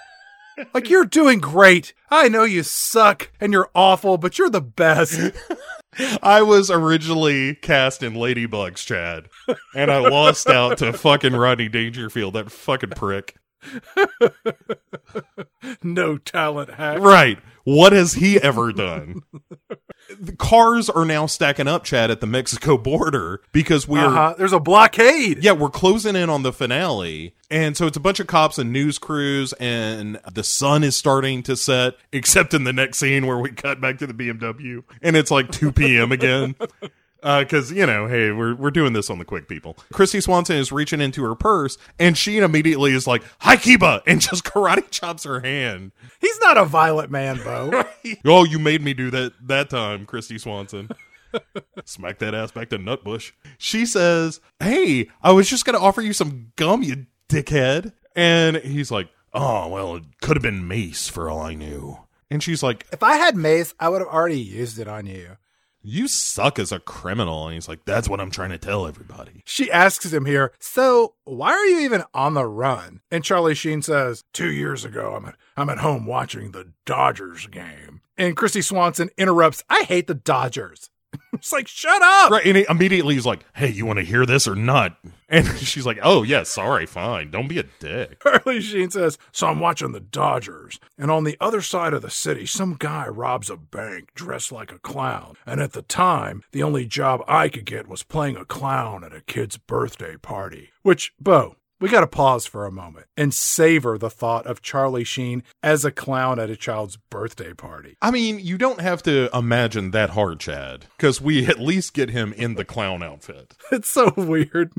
like, you're doing great. I know you suck and you're awful, but you're the best. I was originally cast in Ladybugs, Chad, and I lost out to fucking Rodney Dangerfield, that fucking prick. no talent hack. Right. What has he ever done? the cars are now stacking up, Chad, at the Mexico border because we're Uh-huh. There's a blockade. yeah, we're closing in on the finale. And so it's a bunch of cops and news crews, and the sun is starting to set, except in the next scene where we cut back to the BMW, and it's like 2 p.m. again. Uh, because, you know, hey, we're, we're doing this on the quick people. Kristy Swanson is reaching into her purse, and she immediately is like, Hi, Kiba! And just karate chops her hand. He's not a violent man, Bo. oh, you made me do that that time, Kristy Swanson. Smack that ass back to Nutbush. She says, Hey, I was just going to offer you some gum, you dickhead. And he's like, Oh, well, it could have been mace for all I knew. And she's like, if I had mace, I would have already used it on you. You suck as a criminal. And he's like, That's what I'm trying to tell everybody. She asks him here, So, why are you even on the run? And Charlie Sheen says, Two years ago, I'm at, I'm at home watching the Dodgers game. And Kristy Swanson interrupts, I hate the Dodgers. it's like, Shut up. Right. And he, immediately he's like, Hey, you want to hear this or not? And she's like, oh, yeah, sorry, fine. Don't be a dick. Charlie Sheen says, So I'm watching the Dodgers, and on the other side of the city, some guy robs a bank dressed like a clown. And at the time, the only job I could get was playing a clown at a kid's birthday party. Which, Bo, we got to pause for a moment and savor the thought of Charlie Sheen as a clown at a child's birthday party. I mean, you don't have to imagine that hard, Chad, because we at least get him in the clown outfit. It's so weird.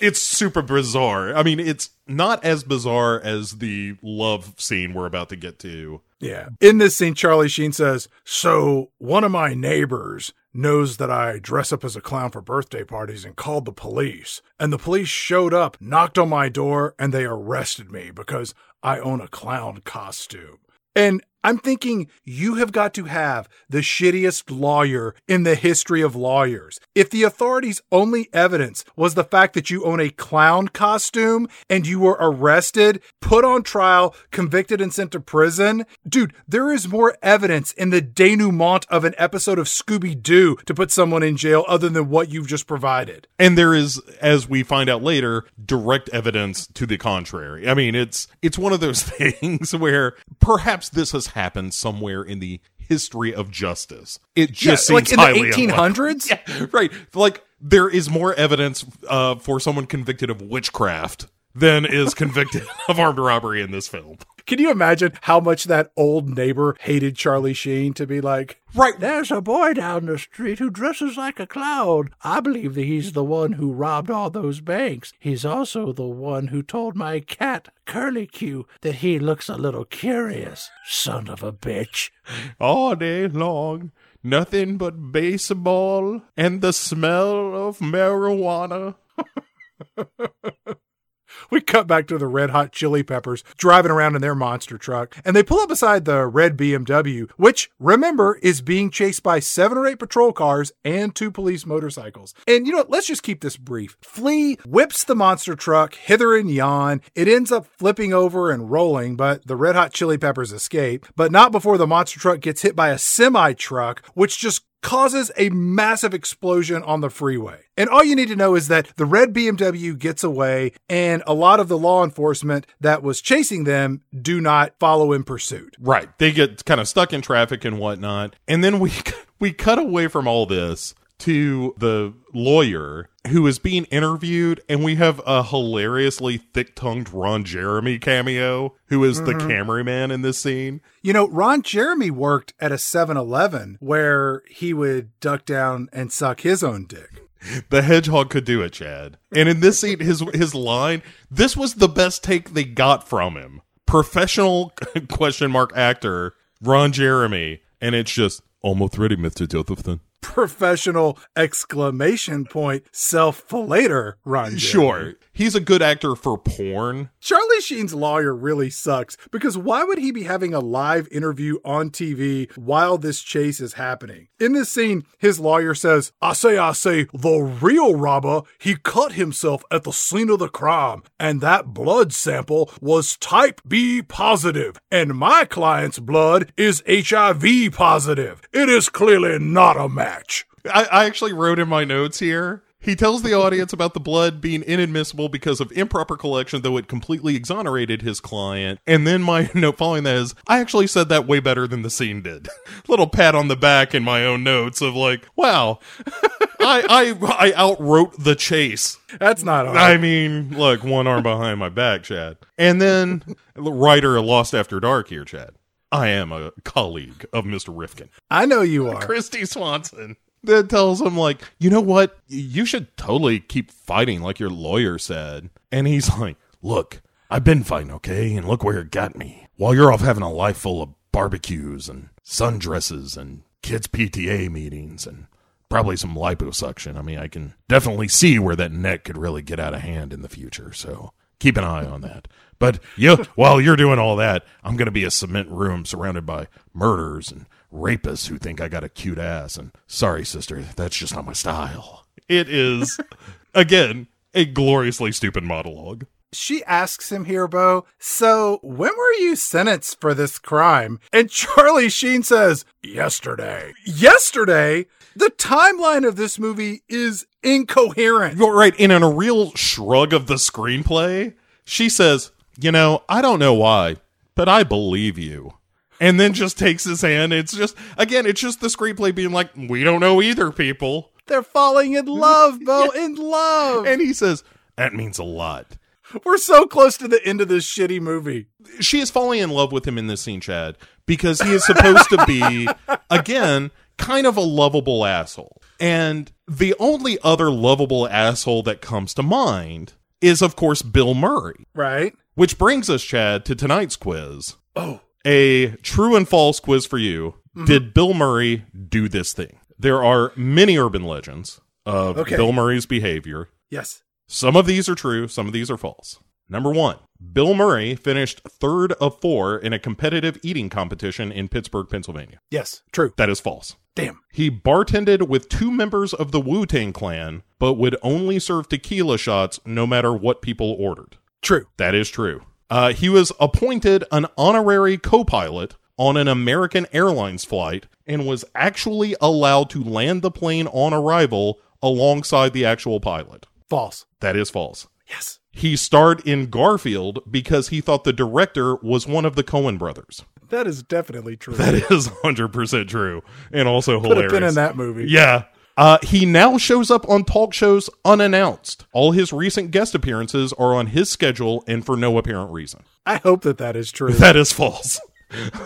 It's super bizarre. I mean, it's not as bizarre as the love scene we're about to get to. Yeah. In this scene, Charlie Sheen says, So one of my neighbors knows that I dress up as a clown for birthday parties and called the police. And the police showed up, knocked on my door, and they arrested me because I own a clown costume. And I'm thinking you have got to have the shittiest lawyer in the history of lawyers. If the authorities' only evidence was the fact that you own a clown costume and you were arrested, put on trial, convicted, and sent to prison, dude, there is more evidence in the denouement of an episode of Scooby Doo to put someone in jail other than what you've just provided. And there is, as we find out later, direct evidence to the contrary. I mean, it's it's one of those things where perhaps this has happened somewhere in the history of justice. It just yeah, like seems in the highly 1800s? unlikely. Yeah, right. Like there is more evidence uh, for someone convicted of witchcraft than is convicted of armed robbery in this film. Can you imagine how much that old neighbor hated Charlie Sheen to be like, Right. There's a boy down the street who dresses like a clown. I believe that he's the one who robbed all those banks. He's also the one who told my cat, Curlicue, that he looks a little curious. Son of a bitch. All day long, nothing but baseball and the smell of marijuana. We cut back to the red hot chili peppers driving around in their monster truck, and they pull up beside the red BMW, which, remember, is being chased by seven or eight patrol cars and two police motorcycles. And you know what? Let's just keep this brief. Flea whips the monster truck hither and yon. It ends up flipping over and rolling, but the red hot chili peppers escape, but not before the monster truck gets hit by a semi truck, which just causes a massive explosion on the freeway. And all you need to know is that the red BMW gets away, and a lot of the law enforcement that was chasing them do not follow in pursuit. Right. They get kind of stuck in traffic and whatnot. And then we we cut away from all this to the lawyer who is being interviewed and we have a hilariously thick-tongued Ron Jeremy cameo who is the mm-hmm. cameraman in this scene. You know, Ron Jeremy worked at a 7 Eleven where he would duck down and suck his own dick. The hedgehog could do it, Chad. And in this scene his his line, this was the best take they got from him. Professional question mark actor Ron Jeremy and it's just almost ready, Mr. Josephson. Professional exclamation point self fillator Ron Jeremy. Sure. He's a good actor for porn. Charlie Sheen's lawyer really sucks because why would he be having a live interview on TV while this chase is happening? In this scene, his lawyer says, I say, I say, the real robber, he cut himself at the scene of the crime, and that blood sample was type B positive, and my client's blood is HIV positive. It is clearly not a match. I, I actually wrote in my notes here. He tells the audience about the blood being inadmissible because of improper collection, though it completely exonerated his client. And then my note following that is, I actually said that way better than the scene did. Little pat on the back in my own notes of like, wow, I I I outwrote the chase. That's not hard. I mean, look, one arm behind my back, Chad. And then the writer Lost After Dark here, Chad. I am a colleague of Mr. Rifkin. I know you are. Kristy Swanson that tells him like, you know what? You should totally keep fighting like your lawyer said. And he's like, look, I've been fighting, okay? And look where it got me. While you're off having a life full of barbecues and sundresses and kids' PTA meetings and probably some liposuction. I mean, I can definitely see where that neck could really get out of hand in the future. So keep an eye on that. But you, while you're doing all that, I'm going to be a cement room surrounded by murders and rapists who think I got a cute ass. And sorry, sister, that's just not my style. It is, again, a gloriously stupid monologue. she asks him here, Bo, so when were you sentenced for this crime? And Charlie Sheen says, yesterday. Yesterday? The timeline of this movie is incoherent. You're right. And in a real shrug of the screenplay, she says, You know, I don't know why, but I believe you. And then just takes his hand. It's just, again, it's just the screenplay being like, We don't know either, people. They're falling in love, Bo, in love. And he says, That means a lot. We're so close to the end of this shitty movie. She is falling in love with him in this scene, Chad, because he is supposed to be, again, kind of a lovable asshole. And the only other lovable asshole that comes to mind is, of course, Bill Murray. Right? Which brings us, Chad, to tonight's quiz. Oh. A true and false quiz for you. Mm-hmm. Did Bill Murray do this thing? There are many urban legends of Okay. Bill Murray's behavior. Yes. Some of these are true, some of these are false. Number one, Bill Murray finished third of four in a competitive eating competition in Pittsburgh, Pennsylvania. Yes. True. That is false. Damn. He bartended with two members of the Wu Tang Clan, but would only serve tequila shots no matter what people ordered. True. That is true. Uh, he was appointed an honorary co pilot on an American Airlines flight and was actually allowed to land the plane on arrival alongside the actual pilot. False. That is false. Yes. He starred in Garfield because he thought the director was one of the Coen brothers. That is definitely true. That is 100% true and also Could have been in that movie. Yeah. Uh, he now shows up on talk shows unannounced. All his recent guest appearances are on his schedule and for no apparent reason. I hope that that is true. That is false.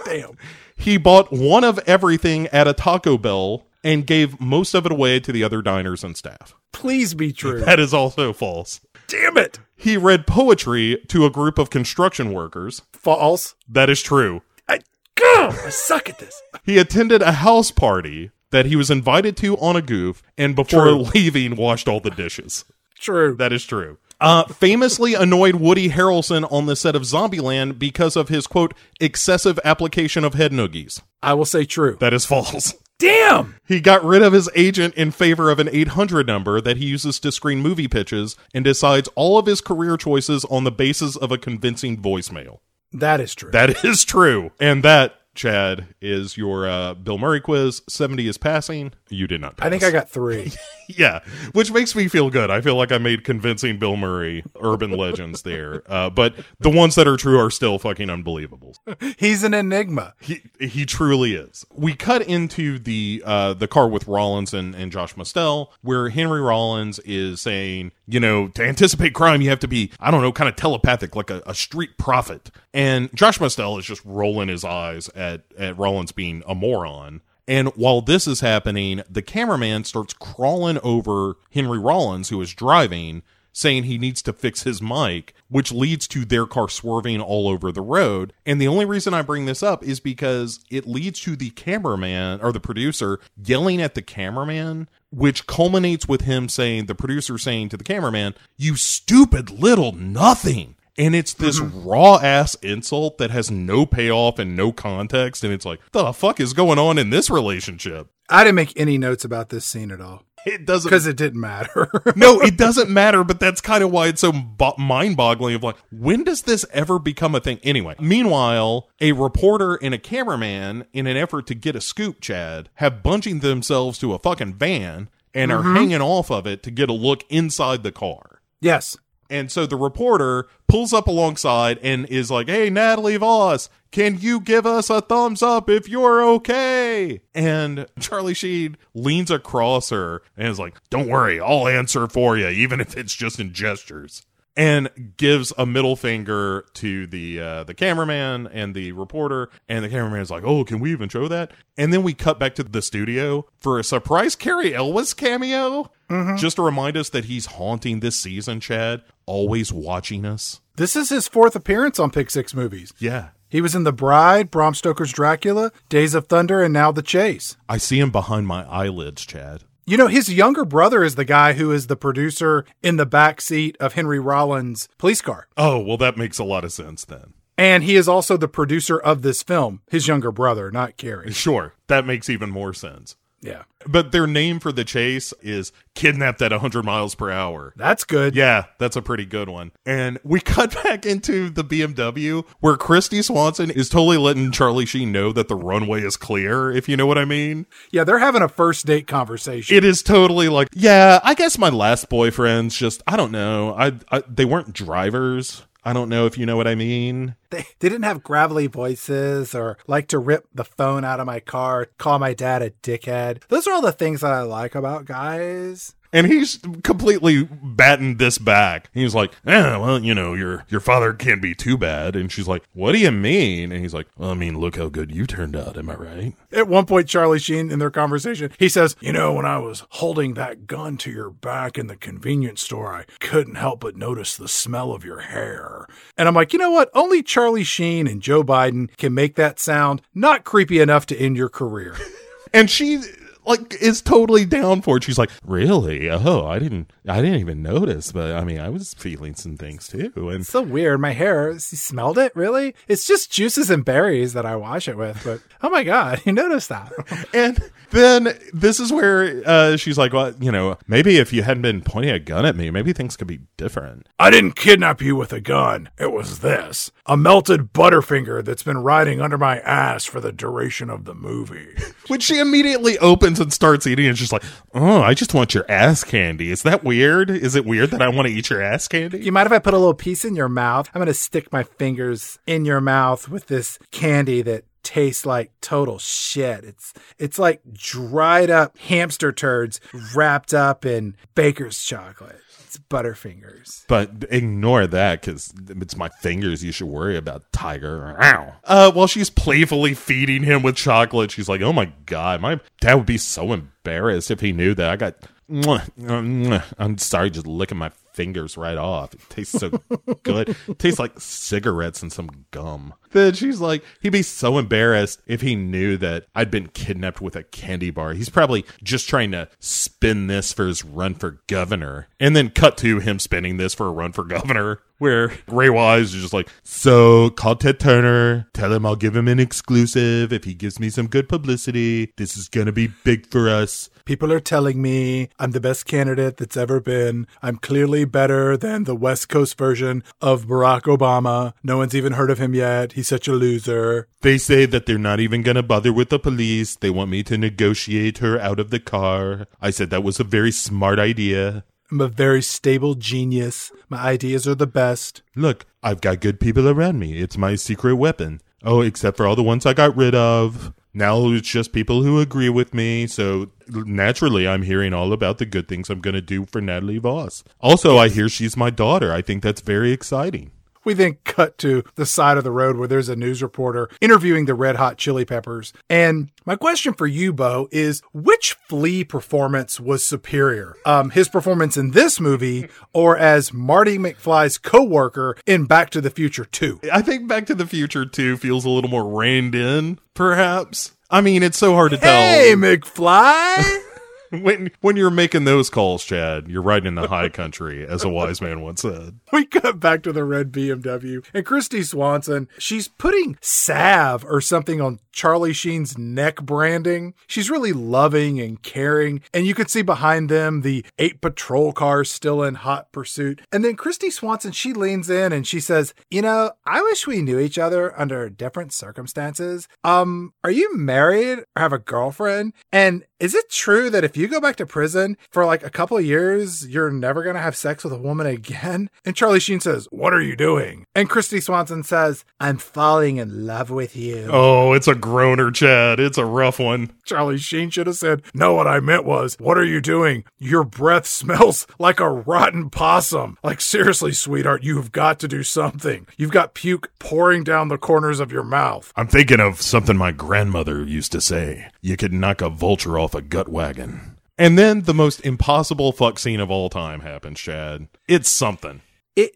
Damn. He bought one of everything at a Taco Bell and gave most of it away to the other diners and staff. Please be true. That is also false. Damn it. He read poetry to a group of construction workers. False. That is true. I, God, I suck at this. He attended a house party that he was invited to on a goof and before True. leaving washed all the dishes. True. That is true. Uh, famously annoyed Woody Harrelson on the set of Zombieland because of his quote excessive application of head noogies. I will say true. That is false. Damn. He got rid of his agent in favor of an 800 number that he uses to screen movie pitches and decides all of his career choices on the basis of a convincing voicemail. That is true. That is true. And that, Chad, is your uh, Bill Murray quiz. 70 is passing. You did not pass. I think I got three. Yeah, which makes me feel good. I feel like I made convincing Bill Murray urban legends there. Uh, but the ones that are true are still fucking unbelievable. He's an enigma. He he truly is. We cut into the uh, the car with Rollins and, and Josh Mostel, where Henry Rollins is saying, you know, to anticipate crime, you have to be, I don't know, kind of telepathic, like a, a street prophet. And Josh Mostel is just rolling his eyes at at Rollins being a moron. And while this is happening, the cameraman starts crawling over Henry Rollins, who is driving, saying he needs to fix his mic, which leads to their car swerving all over the road. And the only reason I bring this up is because it leads to the cameraman or the producer yelling at the cameraman, which culminates with him saying, the producer saying to the cameraman, You stupid little nothing. And it's this mm-hmm. raw ass insult that has no payoff and no context. And it's like, the fuck is going on in this relationship? I didn't make any notes about this scene at all It doesn't because it didn't matter. no, it doesn't matter, but that's kind of why it's so bo- mind boggling of like, when does this ever become a thing? Anyway, meanwhile, a reporter and a cameraman, in an effort to get a scoop, Chad, have bunging themselves to a fucking van and are mm-hmm. hanging off of it to get a look inside the car. yes. And so the reporter pulls up alongside and is like, Hey, Natalie Voss, can you give us a thumbs up if you're okay? And Charlie Sheen leans across her and is like, Don't worry, I'll answer for you, even if it's just in gestures. And gives a middle finger to the uh, the cameraman and the reporter, and the cameraman's like, "Oh, can we even show that?" And then we cut back to the studio for a surprise Cary Elwes cameo, just to remind us that he's haunting this season. Chad, always watching us. This is his fourth appearance on Pick Six movies. Yeah, He was in The Bride, Bram Stoker's Dracula, Days of Thunder, and now The Chase. I see him behind my eyelids, Chad. You know, his younger brother is the guy who is the producer in the back seat of Henry Rollins' police car. Oh, well, that makes a lot of sense then. And he is also the producer of this film, his younger brother, not Cary. Sure, that makes even more sense. Yeah. But their name for the chase is kidnapped at 100 miles per hour. That's good. Yeah, that's a pretty good one. And we cut back into the BMW where Kristy Swanson is totally letting Charlie Sheen know that the runway is clear, if you know what I mean. Yeah, they're having a first date conversation. It is totally like, yeah, I guess my last boyfriends just, I don't know. I, I they weren't drivers. I don't know if you know what I mean. they, didn't have gravelly voices or like to rip the phone out of my car, call my dad a dickhead. Those are all the things that I like about guys. And he's completely batting this back. He's like, "Yeah, well, you know, your your father can't be too bad." And she's like, "What do you mean?" And he's like, well, "I mean, look how good you turned out. Am I right?" At one point, Charlie Sheen, in their conversation, he says, You know, when I was holding that gun to your back in the convenience store, I couldn't help but notice the smell of your hair. And I'm like, You know what? Only Charlie Sheen and Joe Biden can make that sound not creepy enough to end your career. And she like is totally down for it. She's like, "Really? Oh, I didn't I didn't even notice, but I mean, I was feeling some things too." And so weird. My hair, she smelled it? Really? It's just juices and berries that I wash it with, but oh my God, you noticed that. and then this is where uh, she's like, "Well, you know, maybe if you hadn't been pointing a gun at me, maybe things could be different." I didn't kidnap you with a gun. It was this a melted Butterfinger that's been riding under my ass for the duration of the movie. Which she immediately opens and starts eating, it's just like, "Oh, I just want your ass candy." Is that weird? Is it weird that I want to eat your ass candy? You mind if I put a little piece in your mouth? I'm going to stick my fingers in your mouth with this candy that tastes like total shit. It's it's like dried up hamster turds wrapped up in baker's chocolate. It's Butterfingers. But ignore that because it's my fingers you should worry about, Tiger. Ow. Uh, while she's playfully feeding him with chocolate, she's like, "Oh my god, my dad would be so embarrassed if he knew that I got." Mwah, mwah. I'm sorry, just licking my fingers right off. It tastes so good. It tastes like cigarettes and some gum. Then she's like, he'd be so embarrassed if he knew that I'd been kidnapped with a candy bar. He's probably just trying to spin this for his run for governor. And then cut to him spinning this for a run for governor. Where Ray Wise is just like, so call Ted Turner, tell him I'll give him an exclusive if he gives me some good publicity. This is gonna be big for us. People are telling me I'm the best candidate that's ever been. I'm clearly better than the West Coast version of Barack Obama. No one's even heard of him yet. Such a loser. They say that they're not even gonna bother with the police. They want me to negotiate her out of the car. I said that was a very smart idea. I'm a very stable genius. My ideas are the best. Look, I've got good people around me. It's my secret weapon. Oh, except for all the ones I got rid of. Now it's just people who agree with me, so naturally I'm hearing all about the good things I'm going to do for Natalie Voss. Also, I hear she's my daughter. I think that's very exciting. We then cut to the side of the road where there's a news reporter interviewing the Red Hot Chili Peppers. And my question for you, Bo, is which Flea performance was superior? Um, his performance in this movie or as Marty McFly's co-worker in Back to the Future 2? I think Back to the Future 2 feels a little more reined in, perhaps. I mean, it's so hard to tell. Hey, McFly! when when you're making those calls, Chad, you're riding in the high country, as a wise man once said. we cut back to the red BMW and Kristy Swanson, she's putting salve or something on Charlie Sheen's neck branding. She's really loving and caring. And you can see behind them the eight patrol cars still in hot pursuit. And then Kristy Swanson, she leans in and she says, You know, I wish we knew each other under different circumstances. Um, are you married or have a girlfriend? And is it true that if you go back to prison for like a couple of years, you're never going to have sex with a woman again? And Charlie Sheen says, What are you doing? And Kristy Swanson says, I'm falling in love with you. Oh, it's a groaner, Chad. It's a rough one. Charlie Sheen should have said, No, what I meant was, What are you doing? Your breath smells like a rotten possum. Like, seriously, sweetheart, you've got to do something. You've got puke pouring down the corners of your mouth. I'm thinking of something my grandmother used to say. You could knock a vulture off a gut wagon. And then the most impossible fuck scene of all time happens, Chad. It's something. It.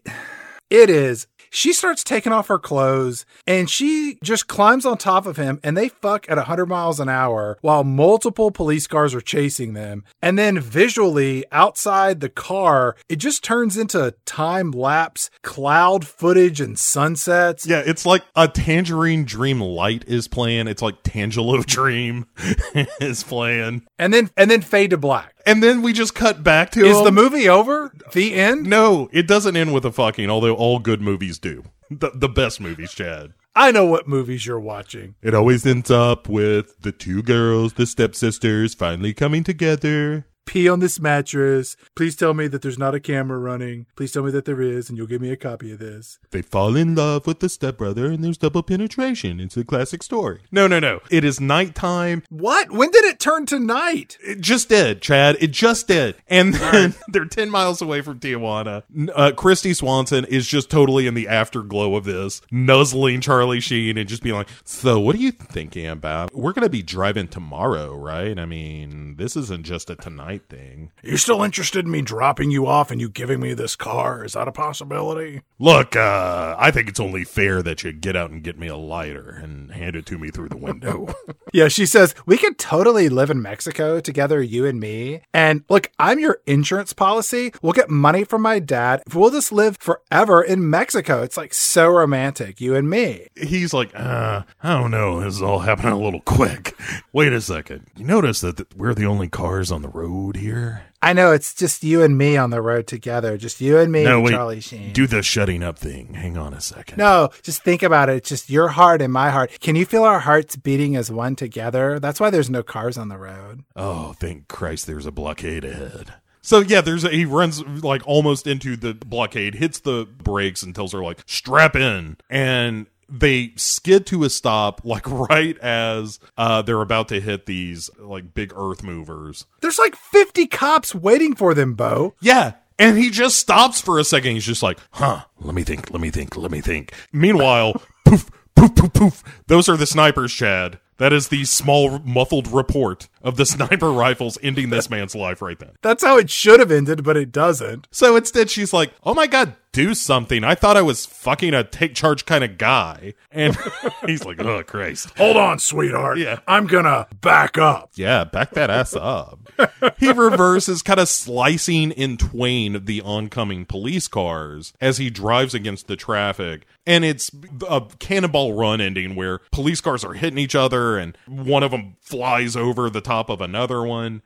It is. She starts taking off her clothes and she just climbs on top of him and they fuck at 100 miles an hour while multiple police cars are chasing them. And then visually outside the car, it just turns into time lapse cloud footage and sunsets. Yeah, it's like a Tangerine Dream Light is playing. It's like Tangelo Dream is playing. And then and then fade to black. And then we just cut back to Is him. the movie over? The end? No, it doesn't end with a fucking, although all good movies do. The, the best movies, Chad. I know what movies you're watching. It always ends up with the two girls, the stepsisters, finally coming together. Pee on this mattress. Please tell me that there's not a camera running. Please tell me that there is, and you'll give me a copy of this. They fall in love with the stepbrother, and there's double penetration. It's a classic story. No, no, no. It is nighttime. What? When did it turn to night? It just did, Chad. It just did. And then they're 10 miles away from Tijuana. Uh, Kristy Swanson is just totally in the afterglow of this, nuzzling Charlie Sheen and just being like, So, what are you thinking about? We're going to be driving tomorrow, right? I mean, this isn't just a tonight thing. You still interested in me dropping you off and you giving me this car? Is that a possibility? Look, uh, I think it's only fair that you get out and get me a lighter and hand it to me through the window. Yeah, she says, We could totally live in Mexico together, you and me. And look, I'm your insurance policy. We'll get money from my dad. We'll just live forever in Mexico. It's like so romantic, you and me. He's like, uh, I don't know. This is all happening a little quick. Wait a second. You notice that th- we're the only cars on the road here? I know it's just you and me on the road together. Just you and me No, and wait. Charlie Sheen. Do the shutting up thing. Hang on a second. No, just think about it. It's just your heart and my heart. Can you feel our hearts beating as one together? That's why there's no cars on the road. Oh, thank Christ there's a blockade ahead. So yeah, there's a, he runs like almost into the blockade, hits the brakes and tells her like strap in and they skid to a stop like right as uh they're about to hit these like big earth movers. There's like 50 cops waiting for them, Bo. Yeah. And he just stops for a second. He's just like, huh, let me think, let me think, let me think. Meanwhile, poof, poof, poof, poof. Those are the snipers, Chad. That is the small muffled report of the sniper rifles ending this man's life right then. That's how it should have ended, but it doesn't. So instead, she's like, oh my God, do something. I thought I was fucking a take charge kind of guy. And he's like, oh, Christ. Hold on, sweetheart. Yeah. I'm gonna back up. Yeah, back that ass up. he reverses, kind of slicing in twain the oncoming police cars as he drives against the traffic. And it's a cannonball run ending where police cars are hitting each other and one of them flies over the top of another one.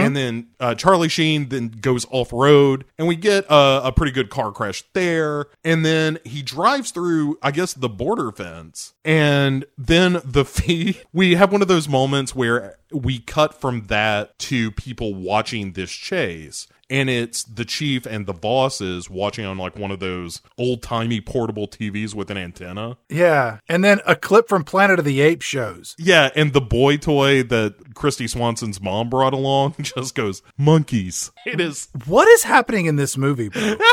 And then uh, Charlie Sheen then goes off road and we get a, a pretty good car crash there. And then he drives through, I guess, the border fence. And then the fee, we have one of those moments where we cut from that to people watching this chase and it's the chief and the bosses watching on like one of those old timey portable TVs with an antenna. Yeah. And then a clip from Planet of the Apes shows. Yeah, and the boy toy that Kristy Swanson's mom brought along just goes monkeys. It is What is happening in this movie, Bo?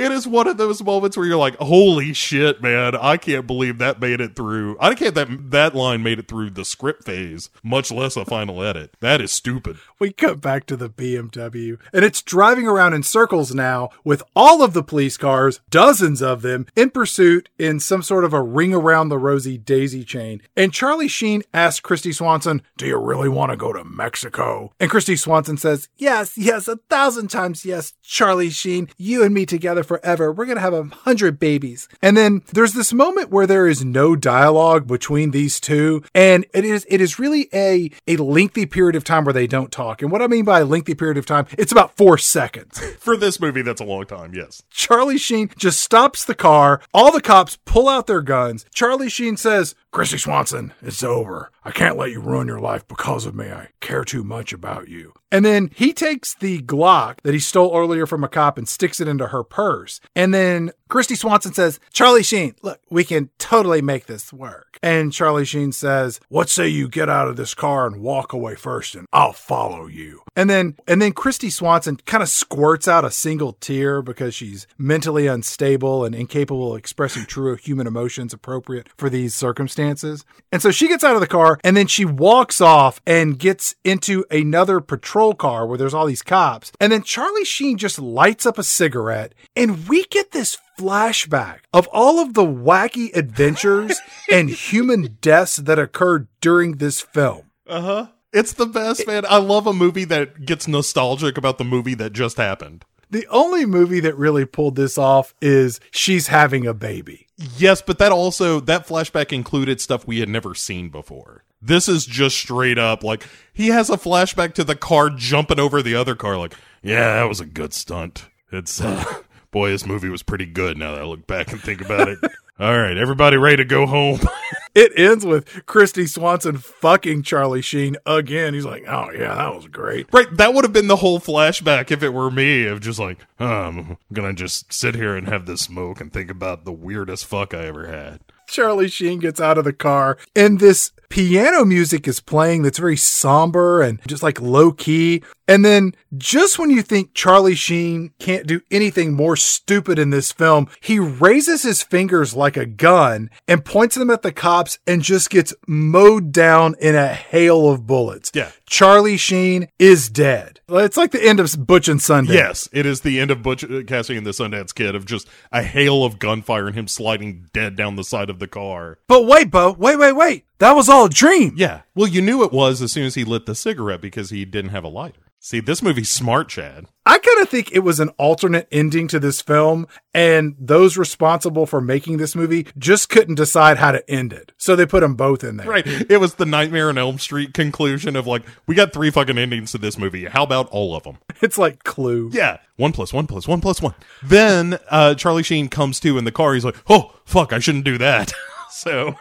it is one of those moments where you're like, "Holy shit, man! I can't believe that made it through. I can't that that line made it through the script phase, much less a final edit. That is stupid." we cut back to the BMW, and it's driving around in circles now with all of the police cars, dozens of them, in pursuit in some sort of a ring around the rosy daisy chain. And Charlie Sheen asks Kristy Swanson, Do you really want to go to Mexico? And Kristy Swanson says, Yes, yes, a thousand times yes, Charlie Sheen, you and me together forever. We're going to have a hundred babies. And then there's this moment where there is no dialogue between these two. And it is, it is really a, a lengthy period of time where they don't talk. And what I mean by a lengthy period of time, it's about four seconds. For this movie, that's a long time. Yes. Charlie Sheen just stops the car. All the cops pull out their guns. Charlie Sheen says, Kristy Swanson, it's over. I can't let you ruin your life because of me. I care too much about you. And then he takes the Glock that he stole earlier from a cop and sticks it into her purse. And then Kristy Swanson says, Charlie Sheen, look, we can totally make this work. And Charlie Sheen says, What say you get out of this car and walk away first and I'll follow you. And then and then Kristy Swanson kind of squirts out a single tear because she's mentally unstable and incapable of expressing true human emotions appropriate for these circumstances. And so she gets out of the car and then she walks off and gets into another patrol car where there's all these cops. And then Charlie Sheen just lights up a cigarette and we get this flashback of all of the wacky adventures and human deaths that occurred during this film. Uh huh. It's the best, man. I love a movie that gets nostalgic about the movie that just happened. The only movie that really pulled this off is She's Having a Baby. Yes, but that also that flashback included stuff we had never seen before. This is just straight up like he has a flashback to the car jumping over the other car like, "Yeah, that was a good stunt." It's uh boy, this movie was pretty good now that I look back and think about it. All right, everybody ready to go home? It ends with Kristy Swanson fucking Charlie Sheen again. He's like, oh, yeah, that was great. right, that would have been the whole flashback if it were me of just like, oh, I'm gonna just sit here and have this smoke and think about the weirdest fuck I ever had. Charlie Sheen gets out of the car and this piano music is playing that's very somber and just like low key. And then just when you think Charlie Sheen can't do anything more stupid in this film, he raises his fingers like a gun and points them at the cops and just gets mowed down in a hail of bullets. Yeah. Charlie Sheen is dead. It's like the end of Butch and Sundance. Yes, it is the end of Butch uh, Cassidy and the Sundance Kid of just a hail of gunfire and him sliding dead down the side of the car. But wait, Bo, wait, wait, wait. That was all a dream. Yeah. Well, you knew it was as soon as he lit the cigarette because he didn't have a lighter. See, this movie's smart, Chad. I kind of think it was an alternate ending to this film, and those responsible for making this movie just couldn't decide how to end it. So they put them both in there. Right. It was the Nightmare on Elm Street conclusion of like, we got three fucking endings to this movie. How about all of them? It's like Clue. Yeah. One plus one plus one plus one. Then uh, Charlie Sheen comes to in the car. He's like, oh, fuck, I shouldn't do that. so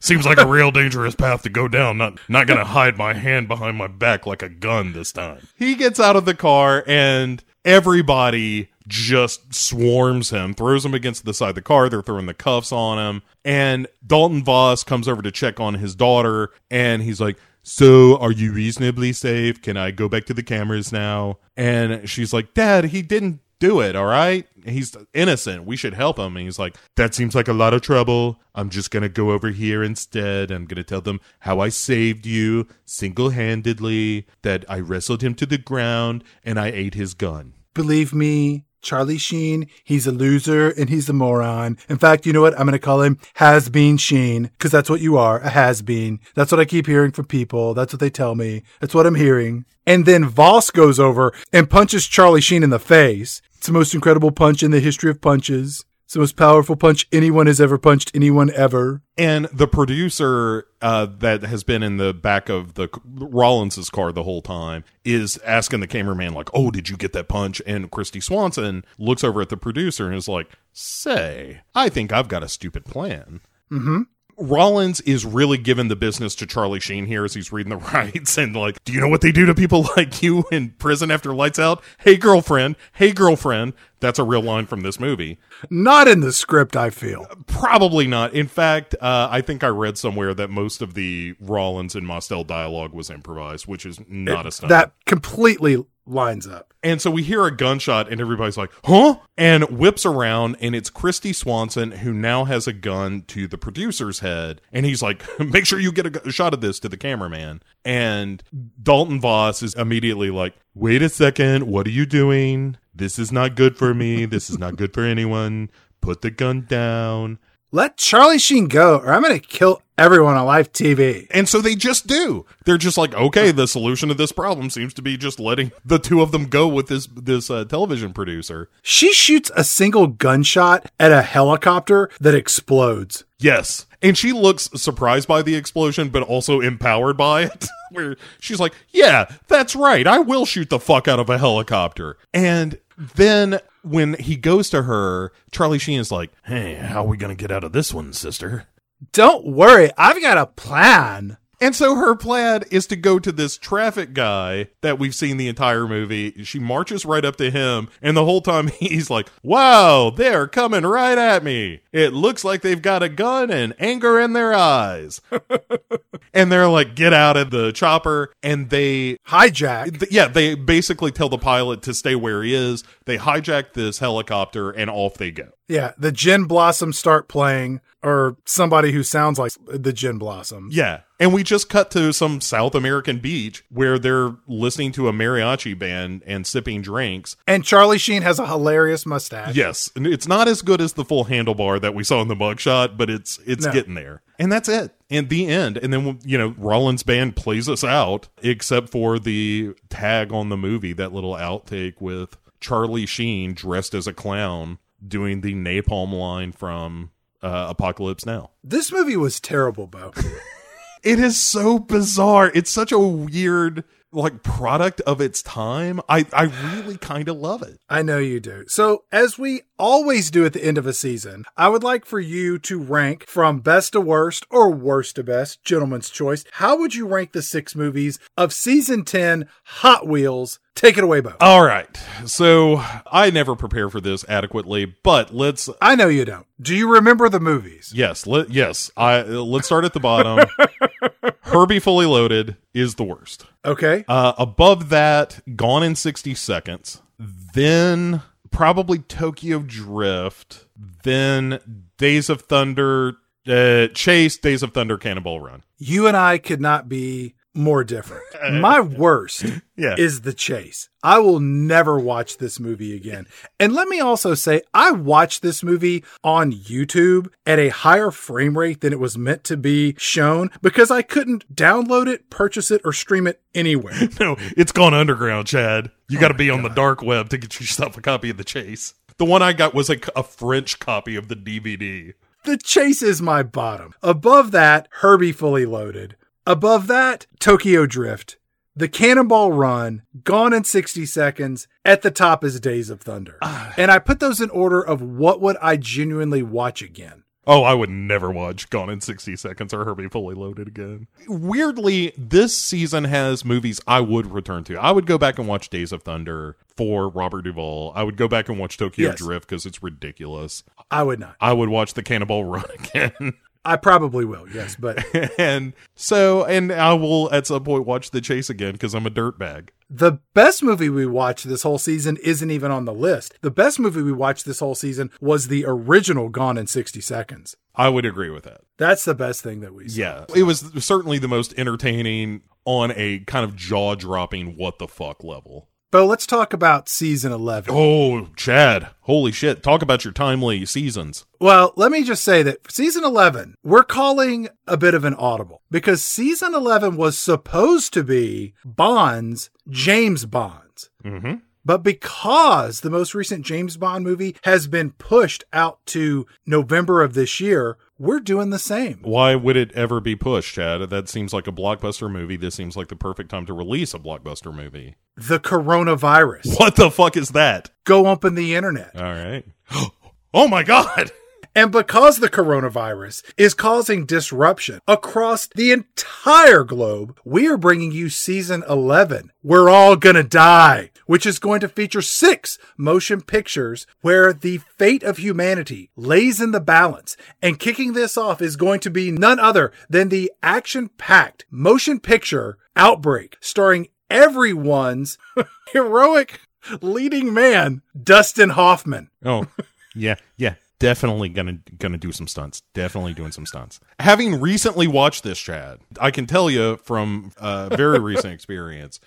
seems like a real dangerous path to go down. Not not gonna hide my hand behind my back like a gun this time. He gets out of the car and everybody just swarms him, throws him against the side of the car. They're throwing the cuffs on him. And Dalton Voss comes over to check on his daughter and he's like, so are you reasonably safe? Can I go back to the cameras now? And she's like, Dad, he didn't do it, all right? He's innocent. We should help him. And he's like, That seems like a lot of trouble. I'm just going to go over here instead. I'm going to tell them how I saved you single handedly, that I wrestled him to the ground and I ate his gun. Believe me, Charlie Sheen, he's a loser and he's a moron. In fact, you know what? I'm going to call him Has Been Sheen because that's what you are, a has been. That's what I keep hearing from people. That's what they tell me. That's what I'm hearing. And then Voss goes over and punches Charlie Sheen in the face. It's the most incredible punch in the history of punches. It's the most powerful punch anyone has ever punched anyone ever. And the producer uh, that has been in the back of the Rollins's car the whole time is asking the cameraman, like, "Oh, did you get that punch?" And Kristy Swanson looks over at the producer and is like, "Say, I think I've got a stupid plan." Mm-hmm. Rollins is really giving the business to Charlie Sheen here as he's reading the rights and like, do you know what they do to people like you in prison after lights out? Hey girlfriend, hey girlfriend. That's a real line from this movie. Not in the script, I feel. Probably not. In fact, uh, I think I read somewhere that most of the Rollins and Mostel dialogue was improvised, which is not a stunt. That completely lines up. And so we hear a gunshot, and everybody's like, huh? And whips around, and it's Kristy Swanson, who now has a gun to the producer's head. And he's like, make sure you get a, gu- shot of this to the cameraman. And Dalton Voss is immediately like, wait a second, what are you doing? This is not good for me. This is not good for anyone. Put the gun down. Let Charlie Sheen go, or I'm going to kill everyone on live TV. And so they just do. They're just like, okay, the solution to this problem seems to be just letting the two of them go with this this uh, television producer. She shoots a single gunshot at a helicopter that explodes. Yes. And she looks surprised by the explosion, but also empowered by it. Where she's like, yeah, that's right. I will shoot the fuck out of a helicopter. And then when he goes to her, Charlie Sheen is like, hey, how are we to get out of this one, sister? Don't worry, I've got a plan. And so her plan is to go to this traffic guy that we've seen the entire movie. She marches right up to him, and the whole time he's like, Wow, they're coming right at me. It looks like they've got a gun and anger in their eyes. and they're like, Get out of the chopper. And they Hijack. Th- yeah, they basically tell the pilot to stay where he is. They hijack this helicopter and off they go. Yeah, the Gin Blossoms start playing, or somebody who sounds like the Gin Blossoms. Yeah. And we just cut to some South American beach where they're listening to a mariachi band and sipping drinks. And Charlie Sheen has a hilarious mustache. Yes, it's not as good as the full handlebar that we saw in the mugshot, but it's it's No. getting there. And that's it. And the end. And then you know, Rollins band plays us out except for the tag on the movie, that little outtake with Charlie Sheen dressed as a clown doing the napalm line from uh, Apocalypse Now. This movie was terrible, Bo. It is so bizarre. It's such a weird like product of its time. I I really kind of love it. I know you do. So, as we always do at the end of a season, I would like for you to rank from best to worst or worst to best, gentleman's choice. How would you rank the six movies of season 10 Hot Wheels? Take it away, Bo. All right. So, I never prepare for this adequately, but let's I know you don't. Do you remember the movies? yes, let yes. I let's start at the bottom. Herbie Fully Loaded is the worst. Okay. Uh above that, Gone in 60 Seconds. Then probably Tokyo Drift, then Days of Thunder, uh, Chase, Days of Thunder, Cannonball Run. You and I could not be more different. Uh, my worst Yeah. is The Chase. I will never watch this movie again. And let me also say, I watched this movie on YouTube at a higher frame rate than it was meant to be shown because I couldn't download it, purchase it, or stream it anywhere. No, it's gone underground, Chad. You got to oh be on the dark web to get yourself a copy of the Chase. The one I got was a, a French copy of the DVD. the Chase is my bottom. Above that, Herbie Fully Loaded. Above that, Tokyo Drift. The Cannonball Run, Gone in 60 Seconds. At the top is Days of Thunder. Ah. and I put those in order of what would I genuinely watch again. Oh, I would never watch Gone in 60 Seconds or Herbie Fully Loaded again. Weirdly, this season has movies I would return to. I would go back and watch Days of Thunder for Robert Duvall. I would go back and watch Tokyo Yes. Drift because it's ridiculous. I would not. I would watch The Cannonball Run again. I probably will, yes, but and so, and I will at some point watch The Chase again because I'm a dirtbag. the best movie we watched this whole season isn't even on the list. The best movie we watched this whole season was the original Gone in 60 Seconds. I would agree with that. That's the best thing that we saw. Yeah, it was certainly the most entertaining on a kind of jaw dropping what the fuck level. But let's talk about season 11. Oh, Chad, holy shit! Talk about your timely seasons. Well, let me just say that season 11, we're calling a bit of an audible because season 11 was supposed to be Bond's James Bond's. Mm-hmm. But because the most recent James Bond movie has been pushed out to November of this year, we're doing the same. Why would it ever be pushed, Chad? That seems like a blockbuster movie. This seems like the perfect time to release a blockbuster movie. The coronavirus. What the fuck is that? Go open the internet. All right. Oh my god! And because the coronavirus is causing disruption across the entire globe, we are bringing you season 11. We're all gonna die, which is going to feature six motion pictures where the fate of humanity lays in the balance. And kicking this off is going to be none other than the action packed motion picture Outbreak, starring everyone's heroic leading man, Dustin Hoffman. Oh, yeah, yeah. Definitely gonna gonna do some stunts. Definitely doing some stunts. Having recently watched this, Chad, I can tell you from uh, very recent experience,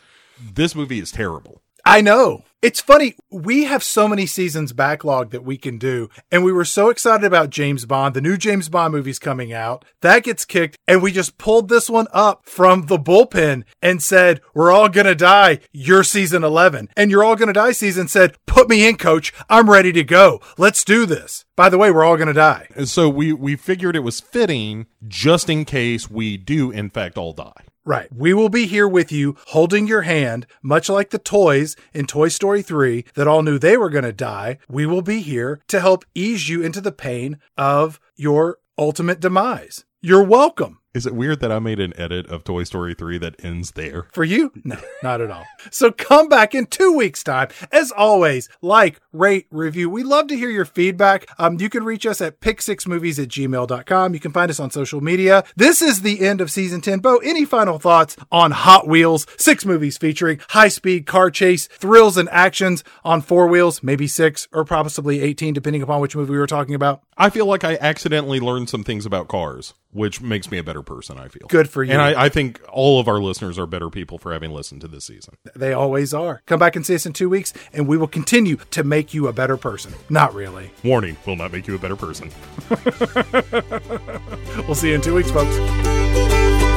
this movie is terrible. I know. It's funny. We have so many seasons backlog that we can do. And we were so excited about James Bond. The new James Bond movie's coming out. That gets kicked. And we just pulled this one up from the bullpen and said, we're all going to die. You're season 11. And you're all going to die season said, put me in, coach. I'm ready to go. Let's do this. By the way, we're all going to die. And so we we figured it was fitting just in case we do in fact all die. Right. We will be here with you, holding your hand, much like the toys in Toy Story 3 that all knew they were going to die. We will be here to help ease you into the pain of your ultimate demise. You're welcome. Is it weird that I made an edit of Toy Story 3 that ends there? For you? No, not at all. So come back in two weeks' time. As always, like, rate, review. We love to hear your feedback. Um, you can reach us at pick6movies at gmail.com. You can find us on social media. This is the end of season 10. Bo, any final thoughts on Hot Wheels? Six movies featuring high speed car chase, thrills, and actions on four wheels, maybe six or possibly 18, depending upon which movie we were talking about. I feel like I accidentally learned some things about cars, which makes me a better person, I feel. Good for you. And I, I think all of our listeners are better people for having listened to this season. They always are. Come back and see us in two weeks, and we will continue to make you a better person. Not really. Warning will not make you a better person. We'll see you in two weeks, folks.